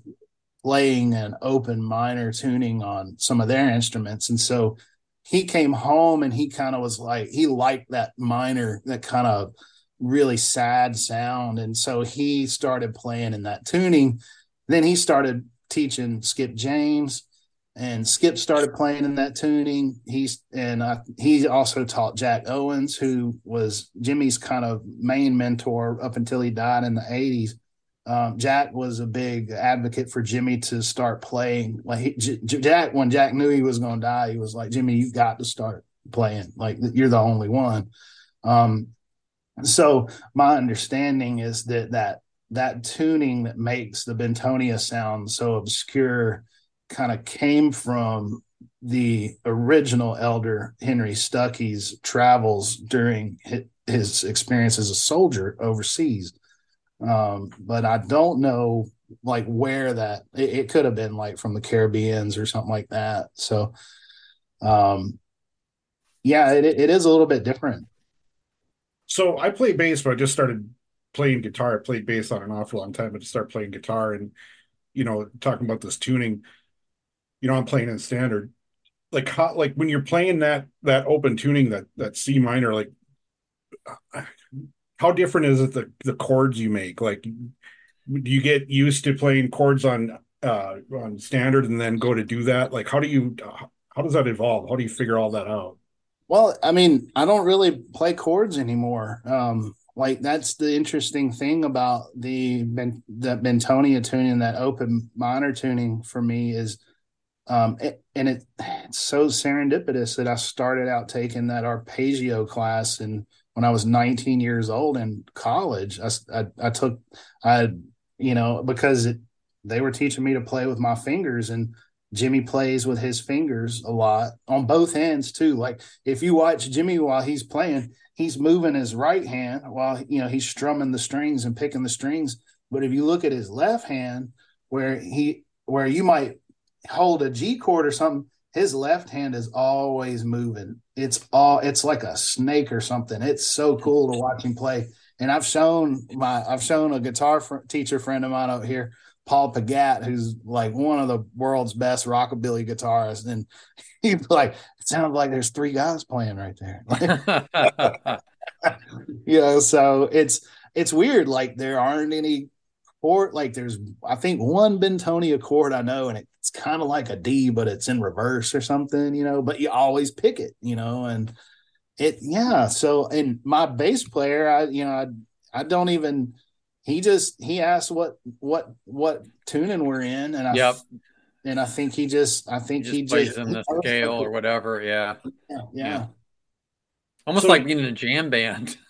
playing an open minor tuning on some of their instruments. And so he came home and he kind of was like, he liked that minor, that kind of really sad sound. And so he started playing in that tuning. Then he started teaching Skip James and Skip started playing in that tuning. He's and uh, he also taught Jack Owens, who was Jimmy's kind of main mentor up until he died in the eighties. Um, Jack was a big advocate for Jimmy to start playing. Like he, J- Jack, when Jack knew he was going to die, he was like, "Jimmy, you've got to start playing. Like you're the only one." Um, so my understanding is that that that tuning that makes the Bentonia sound so obscure kind of came from the original elder Henry Stuckey's travels during his experience as a soldier overseas. Um, but I don't know like where that it, it, could have been like from the Caribbeans or something like that. So, um, yeah, it, it is a little bit different. So I play bass, but I just started playing guitar. I played bass on an off a long time, but to start playing guitar and you know talking about this tuning you know, I'm playing in standard. Like how, like when you're playing that that open tuning that that C minor, like how different is it the the chords you make? Like, do you get used to playing chords on uh on standard and then go to do that? Like, how do you how does that evolve? How do you figure all that out? Well, I mean, I don't really play chords anymore. Um, like that's the interesting thing about the ben, the Bentonia tuning, that open minor tuning for me is um, it, and it, it's so serendipitous that I started out taking that arpeggio class and when I was 19 years old in college, I, I, I took, I, you know, because it, they were teaching me to play with my fingers and Jimmy plays with his fingers a lot on both hands too. Like if you watch Jimmy while he's playing, he's moving his right hand while, you know, he's strumming the strings and picking the strings. But if you look at his left hand where he, where you might hold a G chord or something, his left hand is always moving. It's all it's like a snake or something. It's so cool to watch him play. And I've shown my I've shown a guitar fr- teacher friend of mine out here, Paul Pigat, who's like one of the world's best rockabilly guitarists, and *laughs* he'd be like, "It sounds like there's three guys playing right there." *laughs* *laughs* you know, so it's it's weird. Like there aren't any chord. Like there's, I think one Bentonia chord I know, and it's kind of like a D, but it's in reverse or something, you know. But you always pick it, you know, and it, yeah. So, and my bass player, I, you know, I, I don't even. He just he asked what what what tuning we're in, and I, yep. and I think he just, I think he just, he just in the *laughs* scale or whatever. Yeah. Yeah. yeah. yeah. Almost so, like being in a jam band. *laughs*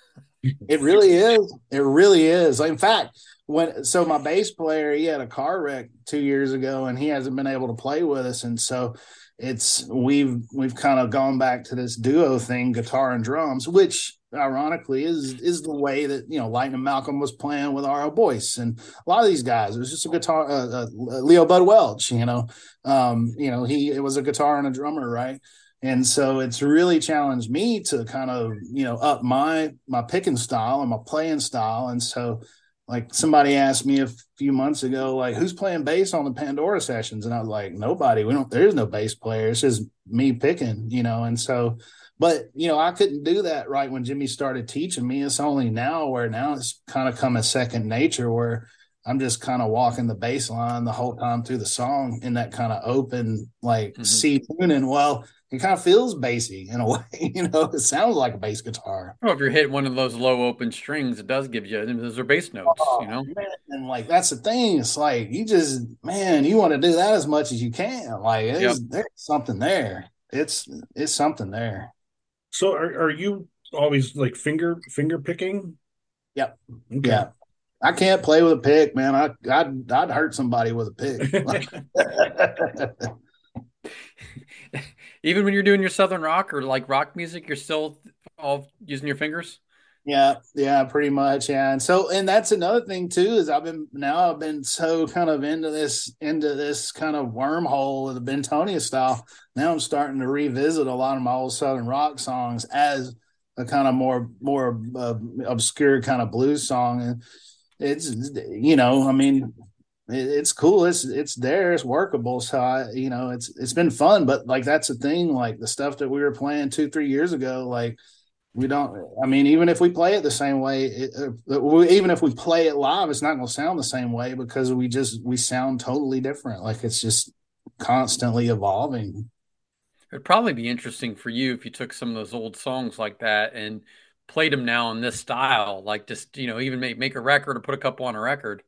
it really is. It really is. In fact, when so my bass player, he had a car wreck two years ago, and he hasn't been able to play with us, and so it's we've we've kind of gone back to this duo thing, guitar and drums, which ironically is is the way that you know Lightning Malcolm was playing with R.L. Boyce and a lot of these guys. It was just a guitar. Uh, uh, Leo Bud Welch, you know, um, you know he it was a guitar and a drummer, right? And so it's really challenged me to kind of you know up my my picking style and my playing style. And so like somebody asked me a few months ago, like who's playing bass on the Pandora sessions, and I was like nobody. We don't. There's no bass player. It's just me picking, you know. And so but you know, I couldn't do that right when Jimmy started teaching me. It's only now where now it's kind of come a second nature where I'm just kind of walking the bass line the whole time through the song in that kind of open like mm-hmm. C tuning. Well, it kind of feels bassy in a *laughs* way, you know. It sounds like a bass guitar. Well, if you're hitting one of those low open strings, it does give you those are bass notes, oh, you know. Man, and like that's the thing. It's like you just man, you want to do that as much as you can. Like yep. there's something there. It's it's something there. So are, are you always like finger finger picking? Yep. Okay. Yeah. I can't play with a pick, man. I I'd I'd hurt somebody with a pick. *laughs* *laughs* Even when you're doing your southern rock or like rock music, you're still all using your fingers. Yeah, yeah, pretty much. Yeah. And so and that's another thing too, is I've been now I've been so kind of into this into this kind of wormhole of the Bentonia style. Now I'm starting to revisit a lot of my old Southern rock songs as a kind of more more uh, obscure kind of blues song. And it's you know, I mean, it's cool. It's it's there. It's workable. So I, you know, it's it's been fun. But like that's the thing. Like the stuff that we were playing two three years ago, like we don't i mean even if we play it the same way it, uh, even if we play it live it's not going to sound the same way because we just we sound totally different like it's just constantly evolving it'd probably be interesting for you if you took some of those old songs like that and played them now in this style like just you know even make, make a record or put a couple on a record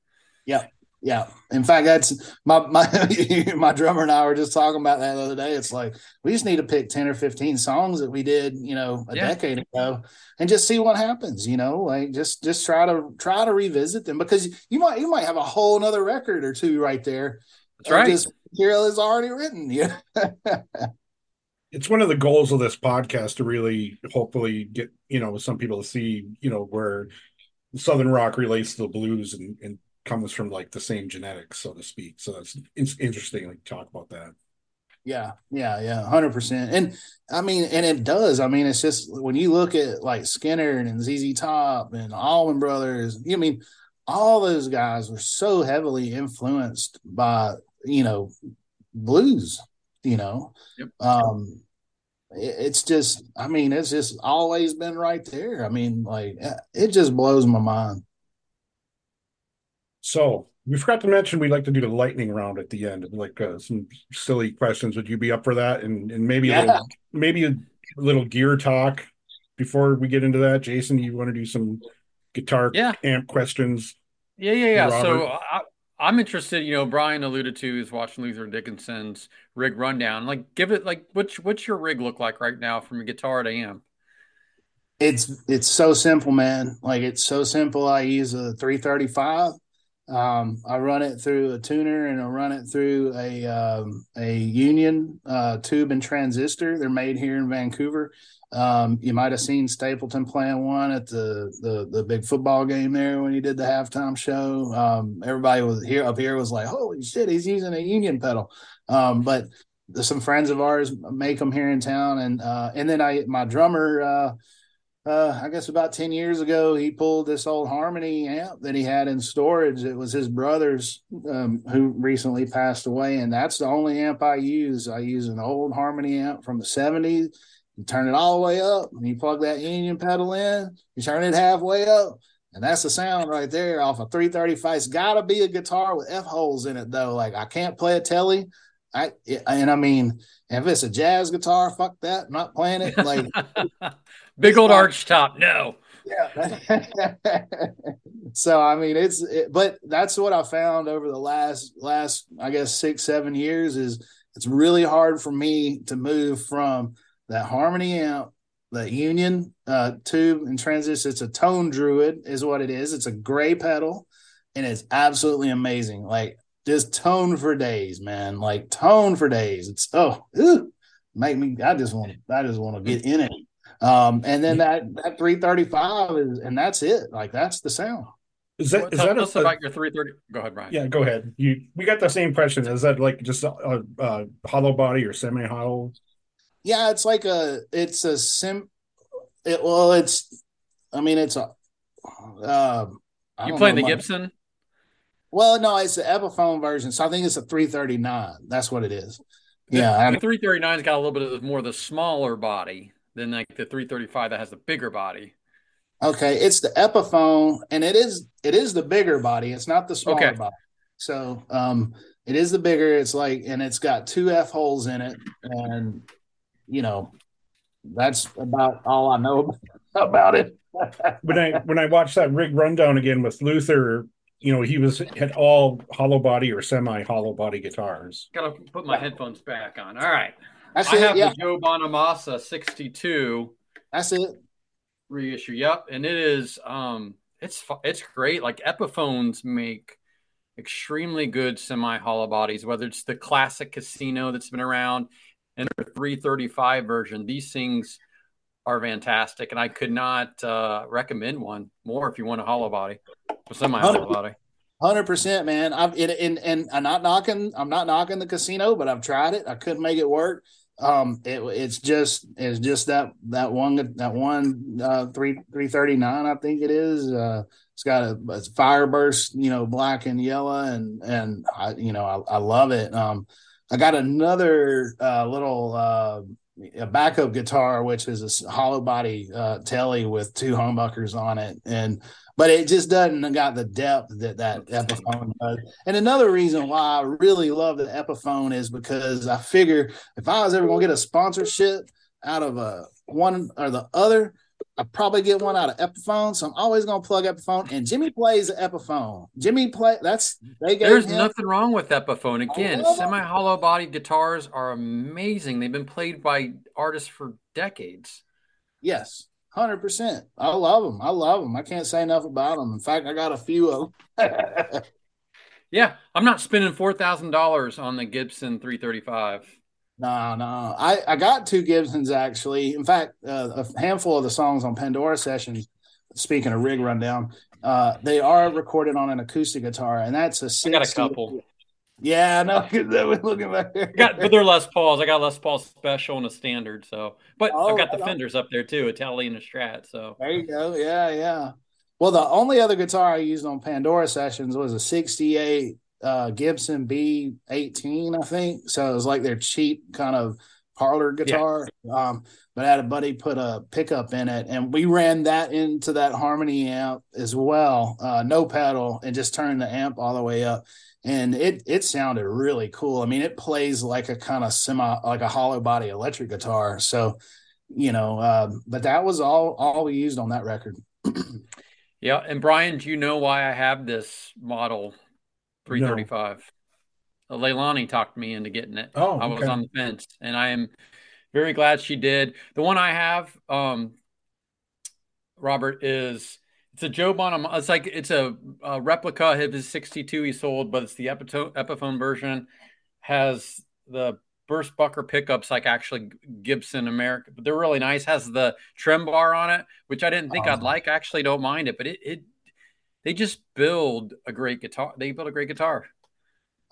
yeah yeah. In fact, that's my my *laughs* my drummer and I were just talking about that the other day. It's like we just need to pick 10 or 15 songs that we did, you know, a yeah. decade ago and just see what happens, you know, like just just try to try to revisit them because you might you might have a whole another record or two right there. That's right. Just material is already written. Yeah. *laughs* it's one of the goals of this podcast to really hopefully get, you know, some people to see, you know, where Southern rock relates to the blues and, and comes from like the same genetics, so to speak. So that's it's interesting. Like talk about that. Yeah, yeah, yeah, hundred percent. And I mean, and it does. I mean, it's just when you look at like Skynyrd and ZZ Top and Allman Brothers. You I mean all those guys were so heavily influenced by you know blues. You know, yep. um, it, it's just. I mean, it's just always been right there. I mean, like it just blows my mind. So we forgot to mention we'd like to do the lightning round at the end, like uh, some silly questions. Would you be up for that? And and maybe yeah. a little, maybe a little gear talk before we get into that. Jason, you want to do some guitar yeah. amp questions? Yeah, yeah, yeah. So I, I'm interested. You know, Brian alluded to is watching Luther Dickinson's rig rundown. Like, give it like what's what's your rig look like right now from a guitar to amp? It's it's so simple, man. Like it's so simple. I use a 335 um, I run it through a tuner and I run it through a um, a Union uh, tube and transistor. They're made here in Vancouver. Um, you might have seen Stapleton playing one at the, the the big football game there when he did the halftime show. Um, everybody was here up here was like, "Holy shit, he's using a Union pedal!" Um, but some friends of ours make them here in town, and uh, and then I my drummer. Uh, uh, I guess about 10 years ago, he pulled this old Harmony amp that he had in storage. It was his brother's um, who recently passed away. And that's the only amp I use. I use an old Harmony amp from the 70s. You turn it all the way up and you plug that Union pedal in, you turn it halfway up. And that's the sound right there off a 335. It's got to be a guitar with F holes in it, though. Like I can't play a telly. I and I mean, if it's a jazz guitar, fuck that. I'm not playing it. Like *laughs* Big old arch top. No. Yeah. *laughs* so I mean, it's it, but that's what I found over the last last I guess six seven years is it's really hard for me to move from that harmony amp the Union uh, tube and transist. It's a tone druid, is what it is. It's a gray pedal, and it's absolutely amazing. Like just tone for days, man. Like tone for days. It's oh, ew, make me. I just want. I just want to get in it. Um, and then that that 335 is, and that's it. Like that's the sound. Is that is Tell that us a, about your 330. Go ahead, Brian. yeah? Go ahead. You we got the same question. Is that like just a, a, a hollow body or semi hollow? Yeah, it's like a. It's a sim. It well, it's. I mean, it's a. Uh, You don't playing the my- Gibson? Well, no, it's the Epiphone version, so I think it's a 339. That's what it is. Yeah, The 339's got a little bit of the, more of the smaller body than like the 335 that has the bigger body. Okay, it's the Epiphone, and it is it is the bigger body. It's not the smaller Okay. body. So um it is the bigger. It's like and it's got two F holes in it, and you know that's about all I know *laughs* about it. When I when I watched that rig rundown again with Luther, you know he was had all hollow body or semi hollow body guitars. Got to put my headphones back on. All right. That's I it. have Yeah, the Joe Bonamassa 62 that's it. reissue. Yep, and it is um it's it's great. Like Epiphones make extremely good semi hollow bodies, whether it's the classic casino that's been around and the 335 version. These things are fantastic, and I could not uh, recommend one more if you want a hollow body, a semi hollow body. Hundred percent, man. I've it, and and I'm not knocking. I'm not knocking the casino, but I've tried it. I couldn't make it work. Um, it, it's just it's just that that one that one uh three three thirty nine. I think it is. Uh, it's got a, a fire burst, you know, black and yellow, and and I you know I, I love it. Um, I got another uh, little uh, a backup guitar, which is a hollow body uh, telly with two humbuckers on it, and but it just doesn't got the depth that that Epiphone does. And another reason why I really love the Epiphone is because I figure if I was ever gonna get a sponsorship out of a one or the other, I probably get one out of Epiphone. So I'm always gonna plug Epiphone. And Jimmy plays the Epiphone. Jimmy play that's they gave There's him nothing wrong with Epiphone. Again, semi hollow body guitars are amazing. They've been played by artists for decades. yes. Hundred percent. I love them. I love them. I can't say enough about them. In fact, I got a few of them. *laughs* Yeah, I'm not spending four thousand dollars on the Gibson 335. No, no. I, I got two Gibsons actually. In fact, uh, a handful of the songs on Pandora sessions, speaking of rig rundown, uh, they are recorded on an acoustic guitar, and that's a 60, I got a couple. Yeah, no, *laughs* *laughs* because I was looking back there. Got, but they're Les Pauls. I got Les Paul Special and a Standard. So, but Oh, I've got the. Fenders up there too, Italian and a Strat. So, There you go. Yeah, yeah. Well, the only other guitar I used on Pandora sessions was a 68 uh, Gibson B18, I think. So it was like their cheap kind of parlor guitar. Um, but I had a buddy put a pickup in it, and we ran that into that harmony amp as well, uh, no pedal, and just turned the amp all the way up. And it it sounded really cool. I mean, it plays like a kind of semi, like a hollow body electric guitar. So, you know, um, but that was all all we used on that record. *clears throat* yeah. And Brian, do you know why I have this model 335? Uh, Leilani talked me into getting it. Oh, I was okay. on the fence, and I am very glad she did. The one I have, um, Robert, is it's a Joe Bonham. It's like it's a, a replica of his 62 he sold, but it's the Epito- Epiphone version. Has the burst bucker pickups like actually Gibson America, but they're really nice. Has the trem bar on it, which I didn't think I'd like. I actually don't mind it, but it, it they just build a great guitar. They build a great guitar.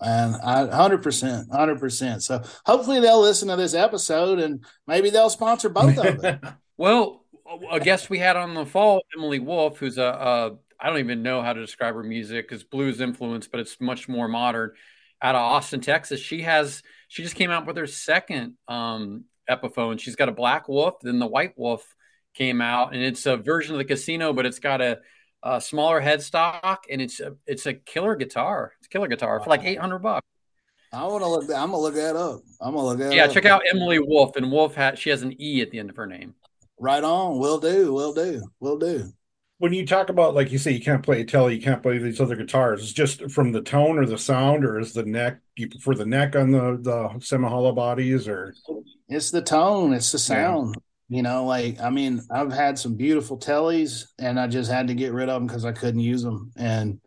And hundred percent, hundred percent. So hopefully they'll listen to this episode and maybe they'll sponsor both of them. *laughs* Well, a guest we had on the fall, Emily Wolfe, who's a, a I don't even know how to describe her music. It's blues influence, but it's much more modern. Out of Austin, Texas, she has she just came out with her second um, Epiphone. She's got a black wolf, then the white wolf came out, and it's a version of the Casino, but it's got a, a smaller headstock, and it's a it's a killer guitar. It's a killer guitar for like eight hundred bucks. I want to look. I'm gonna look that up. I'm gonna look that Yeah, up. check out Emily Wolfe, and Wolf hat she has an E at the end of her name. Right on. Will do. Will do. Will do. when you talk about like you say you can't play a telly, you can't play these other guitars. It's just from the tone or the sound, or is the neck? You prefer the neck on the the semi hollow bodies, or It's the tone. It's the sound. You know, like I mean, I've had some beautiful tellies, and I just had to get rid of them because I couldn't use them. And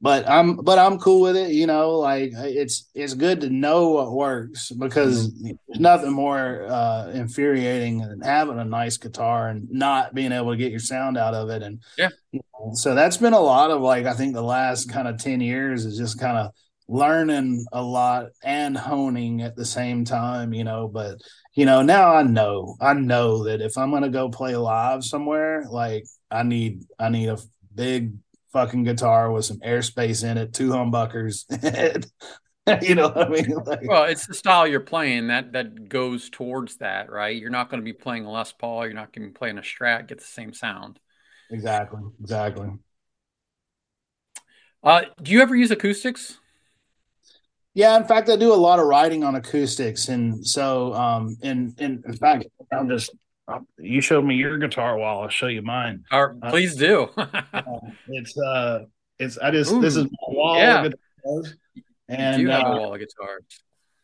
but I'm but I'm cool with it. You know, like it's it's good to know what works because mm-hmm. there's nothing more uh, infuriating than having a nice guitar and not being able to get your sound out of it. And yeah, you know, so that's been a lot of like I think the last kind of ten years is just kind of learning a lot and honing at the same time. You know, but you know now I know I know that if I'm gonna go play live somewhere, like I need I need a big fucking guitar with some airspace in it, two humbuckers. *laughs* you know what I mean? Like, well, it's the style you're playing that that goes towards that, right? You're not going to be playing a Les Paul. You're not going to be playing a Strat. Get the same sound. Exactly. Exactly. Uh, do you ever use acoustics? Yeah, in fact, I do a lot of writing on acoustics, and so, um, in in, in fact, I'm just you showed me your guitar wall. I'll show you mine. Or, uh, please do. *laughs* uh, it's uh, it's I just Ooh, this is my wall yeah. of guitars, and you have uh, a wall of guitars.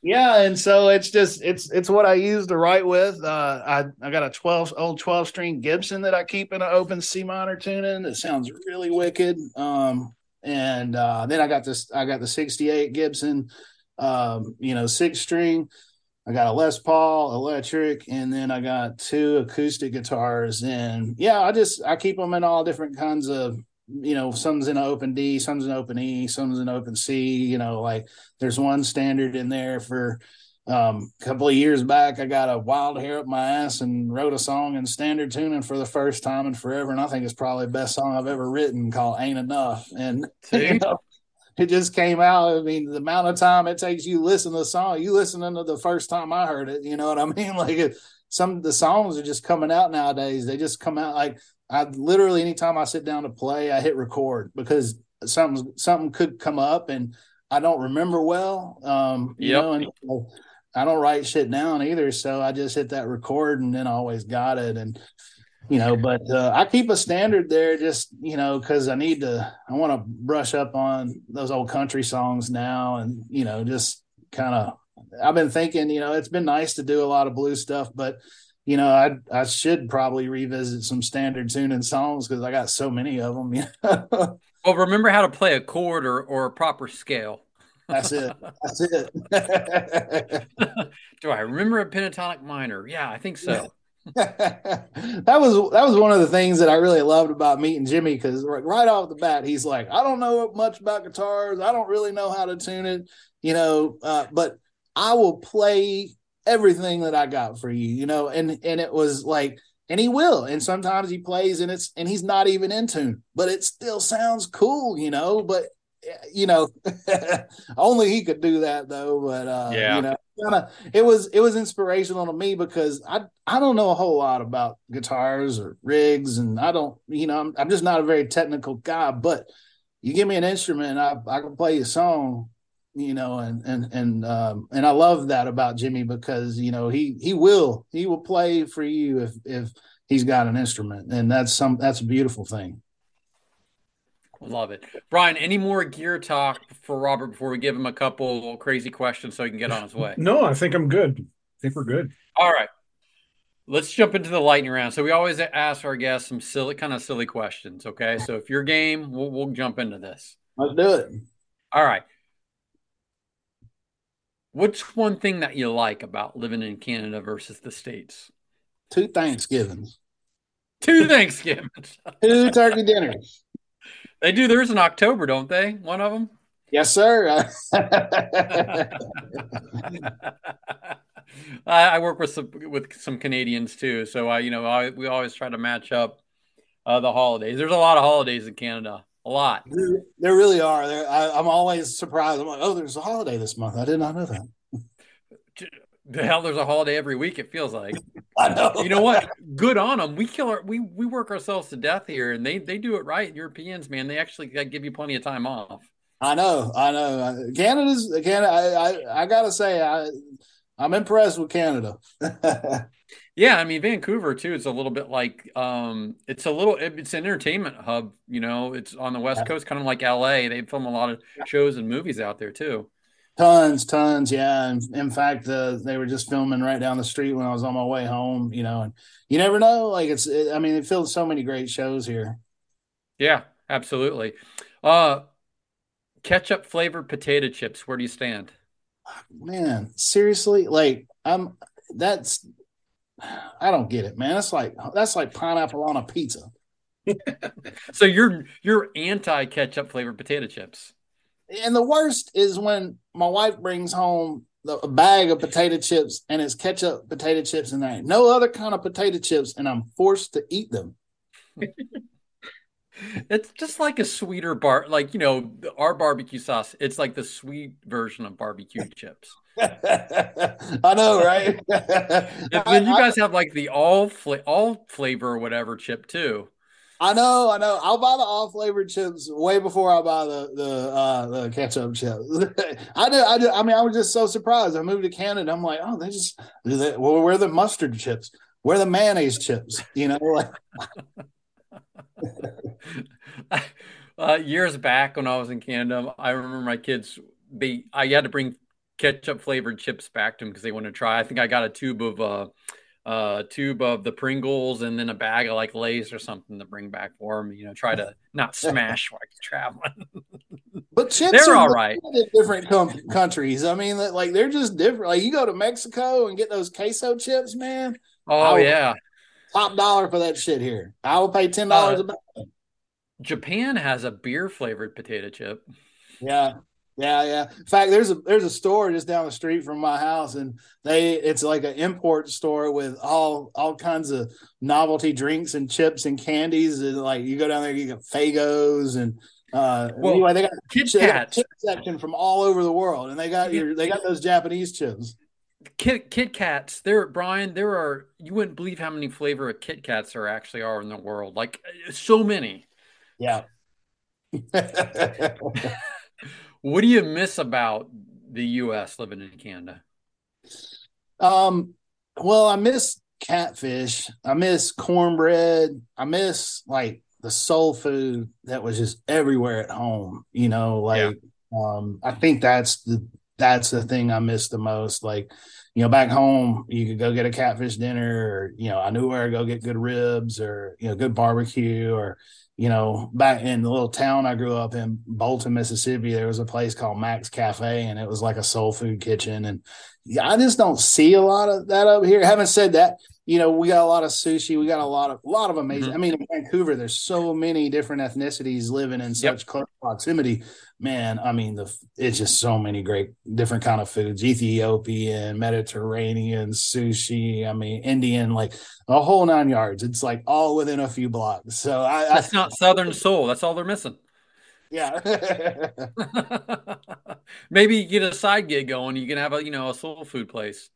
Yeah, and so it's just it's it's what I use to write with. Uh, I I got a twelve old twelve string Gibson that I keep in an open C minor tuning. It sounds really wicked. Um, and uh, then I got this I got the sixty eight Gibson, um, you know, six string I got a Les Paul electric, and then I got two acoustic guitars. And yeah, I just I keep them in all different kinds of you know, some's in an open D, some's in open E, some's in open C. You know, like there's one standard in there for um, a couple of years back. I got a wild hair up my ass and wrote a song in standard tuning for the first time in forever, and I think it's probably the best song I've ever written called "Ain't Enough." And *laughs* you know, *laughs* it just came out. I mean, the amount of time it takes you listen to the song, you listening to the first time I heard it, you know what I mean? *laughs* Like some the songs are just coming out nowadays. They just come out like I literally anytime I sit down to play, I hit record because something something could come up and I don't remember well. Um, you yep. know, and I don't write shit down either. So I just hit that record and then I always got it. And you know but uh, i keep a standard there just you know because i need to i want to brush up on those old country songs now and you know just kind of i've been thinking you know it's been nice to do a lot of blue stuff but you know i i should probably revisit some standard tuning songs because i got so many of them *laughs* you know? well remember how to play a chord or, or a proper scale. That's it. That's it. *laughs* *laughs* Do i remember a pentatonic minor? Yeah i think so *laughs* that was that was one of the things that I really loved about meeting Jimmy because right off the bat he's like, I don't know much about guitars, I don't really know how to tune it, you know, uh, but I will play everything that I got for you, you know, and and it was like, and he will, and sometimes he plays and it's and he's not even in tune, but it still sounds cool, you know, but you know, *laughs* only he could do that though. But uh, yeah, you know, kinda, it was it was inspirational to me because I I don't know a whole lot about guitars or rigs, and I don't, you know, I'm, I'm just not a very technical guy. But you give me an instrument, I I can play a song, you know, and and and um, and I love that about Jimmy because you know he he will he will play for you if if he's got an instrument, and that's some that's a beautiful thing. Love it. Brian, any more gear talk for Robert before we give him a couple little crazy questions so he can get on his way? *laughs* No, I think I'm good. I think we're good. All right. Let's jump into the lightning round. So we always ask our guests some silly, kind of silly questions. Okay. So if you're game, we'll, we'll jump into this. Let's do it. All right. What's one thing that you like about living in Canada versus the States? Two Thanksgivings. Two Thanksgivings. *laughs* Two turkey dinners. They do theirs in October, don't they? One of them. Yes, sir. *laughs* *laughs* I, work with some with some Canadians too, so I, you know, I, we always try to match up uh, the holidays. There's a lot of holidays in Canada, a lot. There, there really are. I, am always surprised. I'm like, oh, there's a holiday this month. I did not know that. The hell, there's a holiday every week. It feels like. *laughs* I know. You know what? Good on them. We kill our, we we work ourselves to death here, and they they do it right. Europeans, man, they actually give you plenty of time off. I know, I know. Canada's Canada. I I, I gotta say, I I'm impressed with Canada. *laughs* yeah, I mean Vancouver too. It's a little bit like um, it's a little it's an entertainment hub. You know, it's on the west coast, kind of like L.A. They film a lot of shows and movies out there too. Tons, tons, yeah. And in fact, uh, they were just filming right down the street when I was on my way home. You know, and you never know. Like it's, it, I mean, it fills so many great shows here. Yeah, absolutely. Uh, ketchup flavored potato chips. Where do you stand? Man, seriously, like I'm. That's I don't get it, man. That's like that's like pineapple on a pizza. *laughs* so you're you're anti ketchup flavored potato chips and the worst is when my wife brings home the, a bag of potato chips and it's ketchup potato chips and there ain't no other kind of potato chips and I'm forced to eat them. *laughs* it's just like a sweeter bar, like you know, our barbecue sauce. It's like the sweet version of barbecue *laughs* chips. I know, right? *laughs* and then you guys have like the all fla- all flavor or whatever chip too. I know, I know. I'll buy the all flavored chips way before I buy the the uh, the ketchup chips. *laughs* I did, I did. I mean, I was just so surprised. I moved to Canada. I'm like, oh, they just do that. Well, where the mustard chips? Where the mayonnaise chips? You know, like. *laughs* uh, years back when I was in Canada, I remember my kids. They I had to bring ketchup flavored chips back to them because they wanted to try. I think I got a tube of uh, a tube of the Pringles and then a bag of like Lay's or something to bring back for him. You know, try to not smash while traveling. *laughs* but chips they're are all right. Different com- countries. I mean, like they're just different. Like you go to Mexico and get those queso chips, man. Oh yeah, top dollar for that shit here. I will pay ten dollars uh, a bag. Japan has a beer flavored potato chip. Yeah, yeah, yeah. In fact, there's a there's a store just down the street from my house, and they it's like an import store with all all kinds of novelty drinks and chips and candies, and like you go down there, you get Fagos and uh, well, anyway, they got Kit Kat chip section from all over the world, and they got your they got those Japanese chips. Kit Kit Kats. There, Brian. There are you wouldn't believe how many flavor of Kit Kats there actually are in the world. Like so many. Yeah. *laughs* What do you miss about the U.S. living in Canada? Um, well, I miss catfish. I miss cornbread. I miss like the soul food that was just everywhere at home. You know, like yeah. um, I think that's the that's the thing I miss the most. Like, you know, back home you could go get a catfish dinner, or you know, I knew where to go get good ribs, or you know, good barbecue, or you know, back in the little town I grew up in, Bolton, Mississippi, there was a place called Max Cafe, and it was like a soul food kitchen. And I just don't see a lot of that up here. Having said that, you know, we got a lot of sushi. We got a lot of a lot of amazing. Mm-hmm. I mean, in Vancouver, there's so many different ethnicities living in such yep. close proximity. Man, I mean, the it's just so many great different kind of foods: Ethiopian, Mediterranean, sushi. I mean, Indian, like a whole nine yards. It's like all within a few blocks. So I, that's I, not Southern soul. That's all they're missing. Yeah. *laughs* *laughs* Maybe you get a side gig going. You can have a you know a soul food place.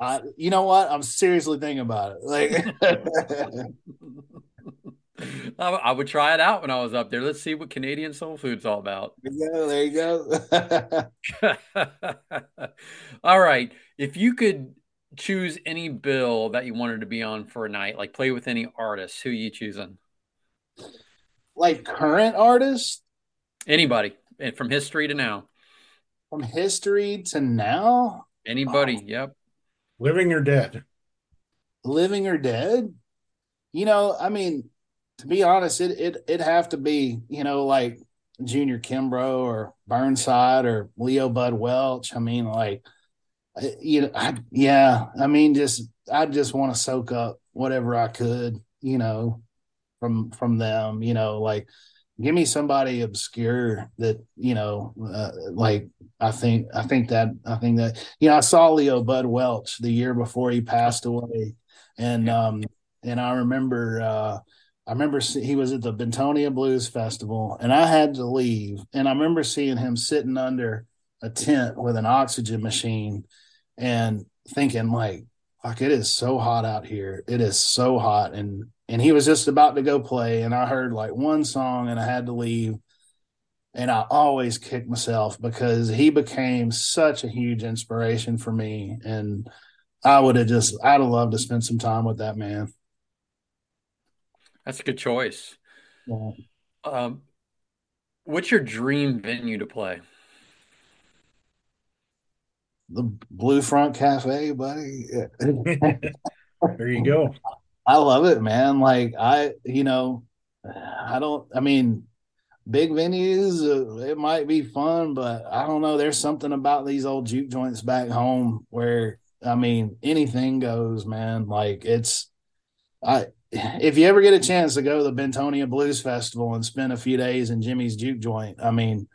Uh, you know what? I'm seriously thinking about it. Like, *laughs* I would try it out when I was up there. Let's see what Canadian soul food's all about. Yeah, there you go. *laughs* all right. If you could choose any bill that you wanted to be on for a night, like play with any artist, who you choosing? Like current artists? Anybody from history to now. From history to now? Anybody, oh. yep. Living or dead? Living or dead? You know, I mean, to be honest, it it it'd have to be, you know, like Junior Kimbrough or Burnside or Leo Bud Welch. I mean, like, you know, I, yeah, I mean, just I just want to soak up whatever I could, you know, from from them, you know, like give me somebody obscure that you know uh, like i think i think that i think that you know i saw leo bud welch the year before he passed away. And um and i remember uh i remember he was at the bentonia blues festival and i had to leave. And i remember seeing him sitting under a tent with an oxygen machine and thinking like fuck it is so hot out here. It is so hot. And and he was just about to go play and i heard like one song and i had to leave and i always kick myself because he became such a huge inspiration for me and i would have just i'd have loved to spend some time with that man that's a good choice yeah. um, what's your dream venue to play the Blue Front Cafe, buddy. *laughs* there you go. I love it, man. Like I, you know, I don't. I mean, big venues, uh, it might be fun, but I don't know. There's something about these old juke joints back home where I mean, anything goes, man. Like it's, I. If you ever get a chance to go to the Bentonia Blues Festival and spend a few days in Jimmy's Juke Joint, I mean,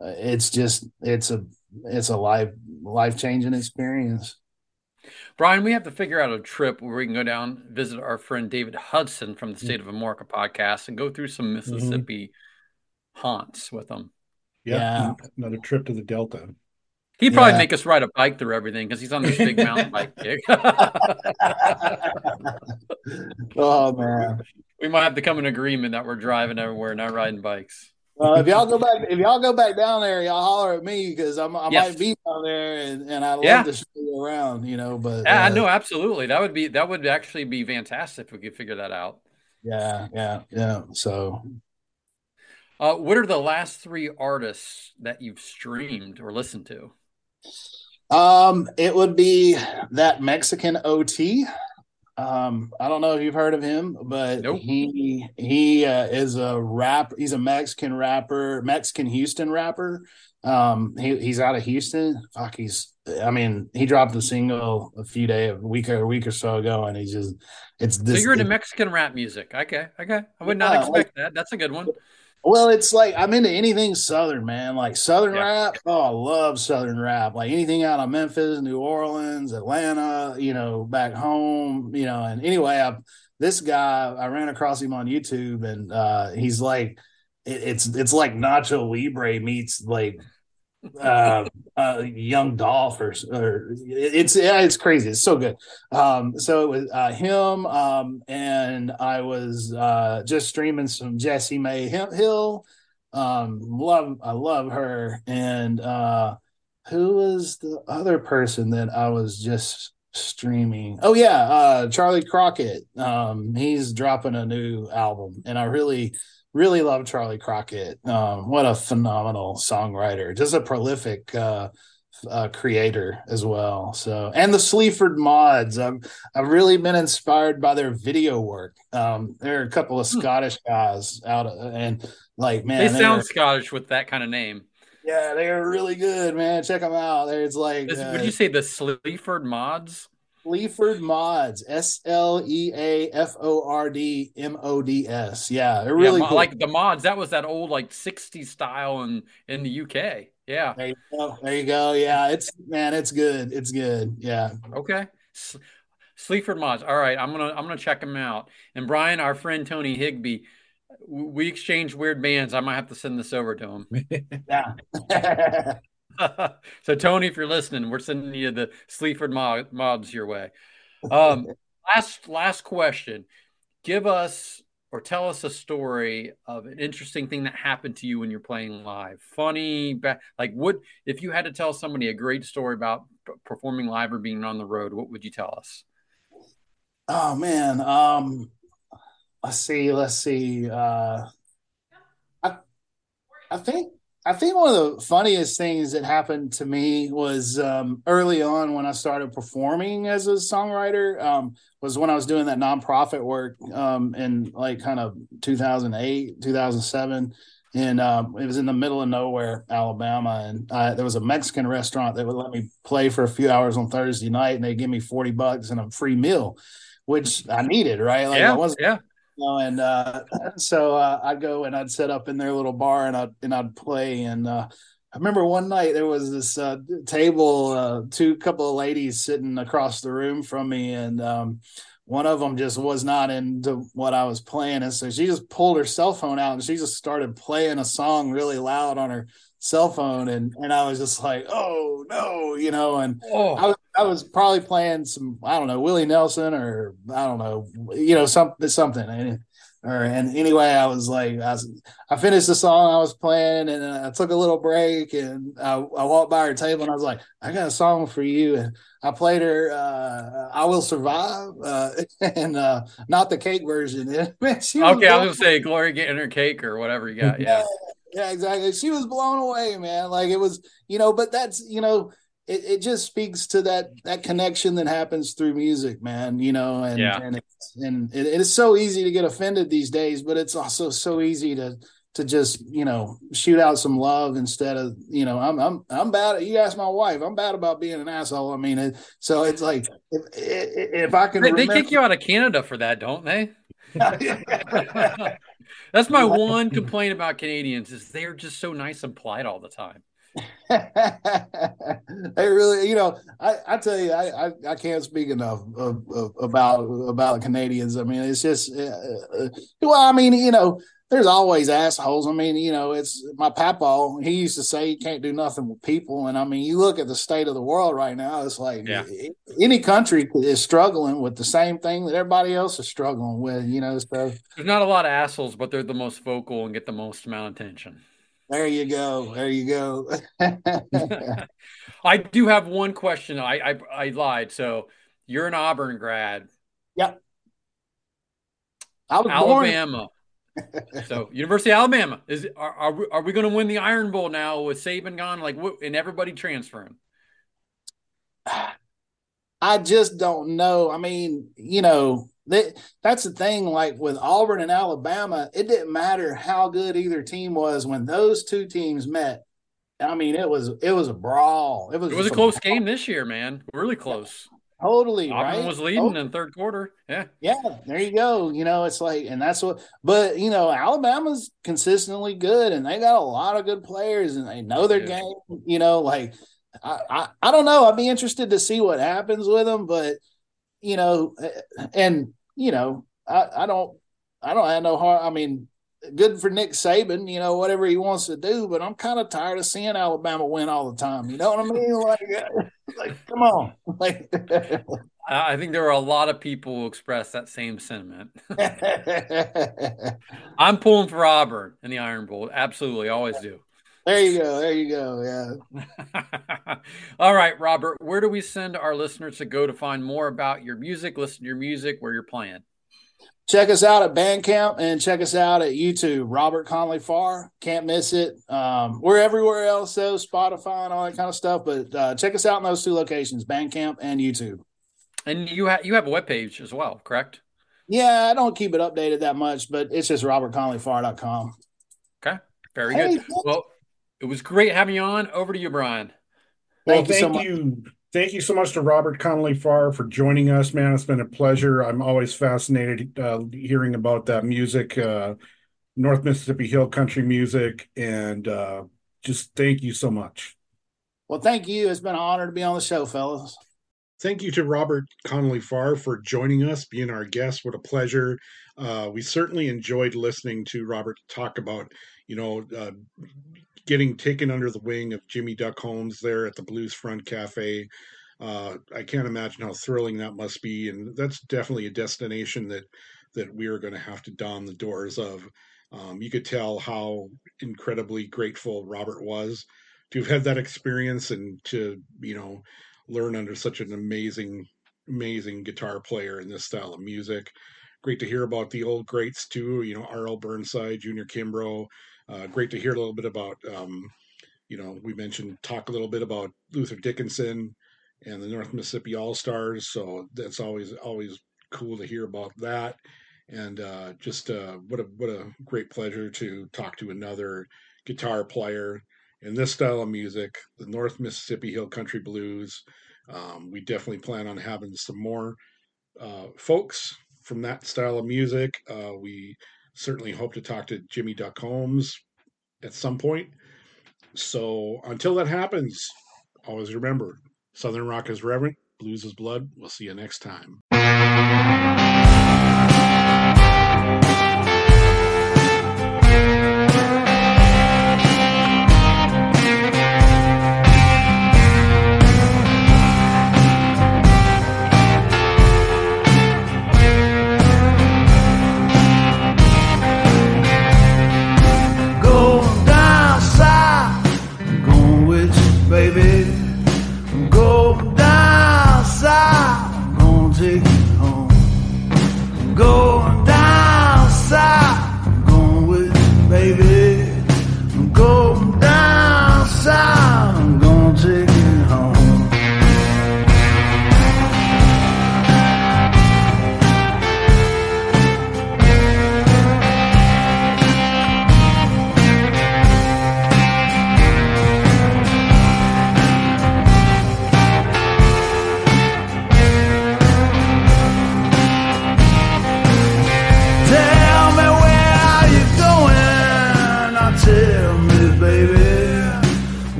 uh, it's just it's a it's a life life changing experience. Brian, we have to figure out a trip where we can go down visit our friend David Hudson from the State of Amorica podcast and go through some mm-hmm. Mississippi mm-hmm. haunts with him. Yeah, yeah, another trip to the Delta. He'd probably yeah. make us ride a bike through everything because he's on this big mountain bike *laughs* gig. oh man, we might have to come in agreement that we're driving everywhere, not riding bikes. Uh, if *laughs* y'all go back, if y'all go back down there, y'all holler at me because I yes. might be down there, and, and I love yeah. to show you around. You know, but yeah, uh, no, absolutely. That would be that would actually be fantastic if we could figure that out. Yeah, yeah, yeah. So, uh, what are the last three artists that you've streamed or listened to? Um, it would be that Mexican OT. Um, I don't know if you've heard of him, but nope. he he uh, is a rap. He's a Mexican rapper, Mexican Houston rapper. Um, he, he's out of Houston. Fuck, he's. I mean, he dropped a single a few day, a week or a week or so ago, and he's just. It's this. So you're into Mexican rap music. Okay, okay. I would not expect like, that. That's a good one. Well, it's like I'm into anything Southern, man. Like Southern yeah. rap. Oh, I love Southern rap. Like anything out of Memphis, New Orleans, Atlanta, you know, back home, you know. And anyway, I, this guy, I ran across him on YouTube, and uh, he's like, it, it's it's like Nacho Libre meets like uh, uh, Young Dolph or, or it's yeah, it's crazy. It's so good. Um, so it was uh, him, um, and I was uh, just streaming some Jessie Mae Hemphill. Um, love, I love her. And uh, who was the other person that I was just streaming? Oh yeah, uh, Charley Crockett. Um, he's dropping a new album, and I really really love Charley Crockett. Um, what a phenomenal songwriter, just a prolific uh, uh, creator as well. So, and the Sleaford mods, I've I've really been inspired by their video work. Um, there are a couple of hmm. Scottish guys out, and like man, they, sound Scottish with that kind of name. Yeah, they are really good, man. Check them out. There's like, uh, would you say the Sleaford mods? Sleaford Mods, S L E A F O R D M O D S. Yeah, they're really yeah, cool. like the mods. That was that old like 60s style in in the UK. Yeah. There you go. There you go. Yeah, it's man, it's good. It's good. Yeah. Okay. Sleaford Mods. All right, I'm gonna I'm gonna check them out. And Brian, our friend Tony Higbee, we exchange weird bands. I might have to send this over to him. yeah. *laughs* *laughs* *laughs* so Tony, if you're listening, we're sending you the Sleaford mod, mods your way. Um, *laughs* last last question. Give us or tell us a story of an interesting thing that happened to you when you're playing live. Funny, like what if you had to tell somebody a great story about performing live or being on the road? What would you tell us? Oh man, um, let's see, let's see. Uh, I I think I think one of the funniest things that happened to me was um, early on when I started performing as a songwriter. Um, was when I was doing that nonprofit work um, in like kind of 2008, 2007, and um, it was in the middle of nowhere, Alabama, and I, there was a Mexican restaurant that would let me play for a few hours on Thursday night, and they give me 40 bucks and a free meal, which I needed, right? Like yeah, I wasn't, yeah know, and uh, *clears throat* so uh, I'd go and I'd set up in their little bar and I'd and I'd play. And uh, I remember one night there was this uh, table, uh, two couple of ladies sitting across the room from me, and um, one of them just was not into what I was playing, and so she just pulled her cell phone out and she just started playing a song really loud on her cell phone and and I was just like, oh no, you know, and oh. I was I was probably playing some I don't know Willie Nelson or I don't know you know something something and or and anyway I was like I, was, I finished the song I was playing and I took a little break and I, I walked by her table and I was like I got a song for you and I played her uh, I Will Survive uh, *laughs* and uh, not the cake version. *laughs* Okay, I was gonna say Gloria getting her cake or whatever you got. Yeah. *laughs* Yeah, exactly. She was blown away, man. Like it was, you know, but that's, you know, it, it just speaks to that that connection that happens through music, man. You know, and Yeah. and it's, and it, it's so easy to get offended these days, but it's also so easy to to just you know shoot out some love instead of you know I'm I'm I'm bad. You ask my wife, I'm bad about being an asshole. I mean, it, so it's like if if I can, They, they kick you out of Canada for that, don't they? *laughs* *laughs* That's my one complaint about Canadians is they're just so nice and polite all the time. *laughs* they really, you know, I, I tell you, I, I, I can't speak enough of, of, about about Canadians. I mean, it's just, uh, uh, well, I mean, you know, there's always assholes. I mean, you know, it's my papa. He used to say you can't do nothing with people, and I mean, you look at the state of the world right now. It's like Yeah. any country is struggling with the same thing that everybody else is struggling with. You know, so There's not a lot of assholes, but they're the most vocal and get the most amount of attention. There you go, there you go. *laughs* I do have one question. I I, I lied. So you're an Auburn grad, yep. I was born. Alabama. so University of Alabama is are are we, are we going to win the Iron Bowl now with Saban gone? Like what, and everybody transferring? *sighs* I just don't know. I mean, you know, that that's the thing. Like with Auburn and Alabama, it didn't matter how good either team was when those two teams met. I mean, it was it was a brawl. It was It was a close game this year, man. Really close. Totally Auburn right. was leading Totally. in third quarter. Yeah. Yeah, there you go. You know, it's like, and that's what, but you know, Alabama's consistently good and they got a lot of good players and they know their Yeah. game. You know, like, I, I, I don't know. I'd be interested to see what happens with them, but, you know, and, you know, I, I don't, I don't have no heart. I mean, good for Nick Saban, you know, whatever he wants to do, but I'm kind of tired of seeing Alabama win all the time. You know what I mean? *laughs* Like, *laughs* like come on. *laughs* Like, I I think there are a lot of people who express that same sentiment. I'm pulling for Auburn in the Iron Bowl. Absolutely, always do. There you go. There you go. Yeah. *laughs* All right, Robert, where do we send our listeners to go to find more about your music, listen to your music, where you're playing? Check us out at Bandcamp and check us out at YouTube. Robert Connelly Farr. Can't miss it. Um, we're everywhere else, though, Spotify and all that kind of stuff. But uh, check us out in those two locations, Bandcamp and YouTube. And you have you have a webpage as well, correct? Yeah, I don't keep it updated that much, but it's just robertconnellyfarr.com. Okay, very Hey, good. Well, it was great having you on. Over to you, Brian. Thank well, you so thank you. Thank you so much to Robert Connelly Farr for joining us, man. It's been a pleasure. I'm always fascinated uh, hearing about that music, uh, North Mississippi Hill country music, and uh, just thank you so much. Well, thank you. It's been an honor to be on the show, fellas. Thank you to Robert Connelly Farr for joining us, being our guest. What a pleasure. Uh, we certainly enjoyed listening to Robert talk about, you know, uh, getting taken under the wing of Jimmy Duck Holmes there at the Blues Front Cafe. Uh, I can't imagine how thrilling that must be, and that's definitely a destination that that we are going to have to don the doors of. Um, you could tell how incredibly grateful Robert was to have had that experience and to, you know, learn under such an amazing, amazing guitar player in this style of music. Great to hear about the old greats too. You know, R.L. Burnside, Junior Kimbrough. Uh, great to hear a little bit about. Um, you know, we mentioned talk a little bit about Luther Dickinson and the North Mississippi All Stars. So that's always always cool to hear about that. And uh, just uh, what a what a great pleasure to talk to another guitar player in this style of music, the North Mississippi Hill Country Blues. Um, we definitely plan on having some more uh, folks from that style of music. Uh, we certainly hope to talk to Jimmy Duck Holmes at some point. So until that happens, always remember Southern Rock is reverent, blues is blood. We'll see you next time.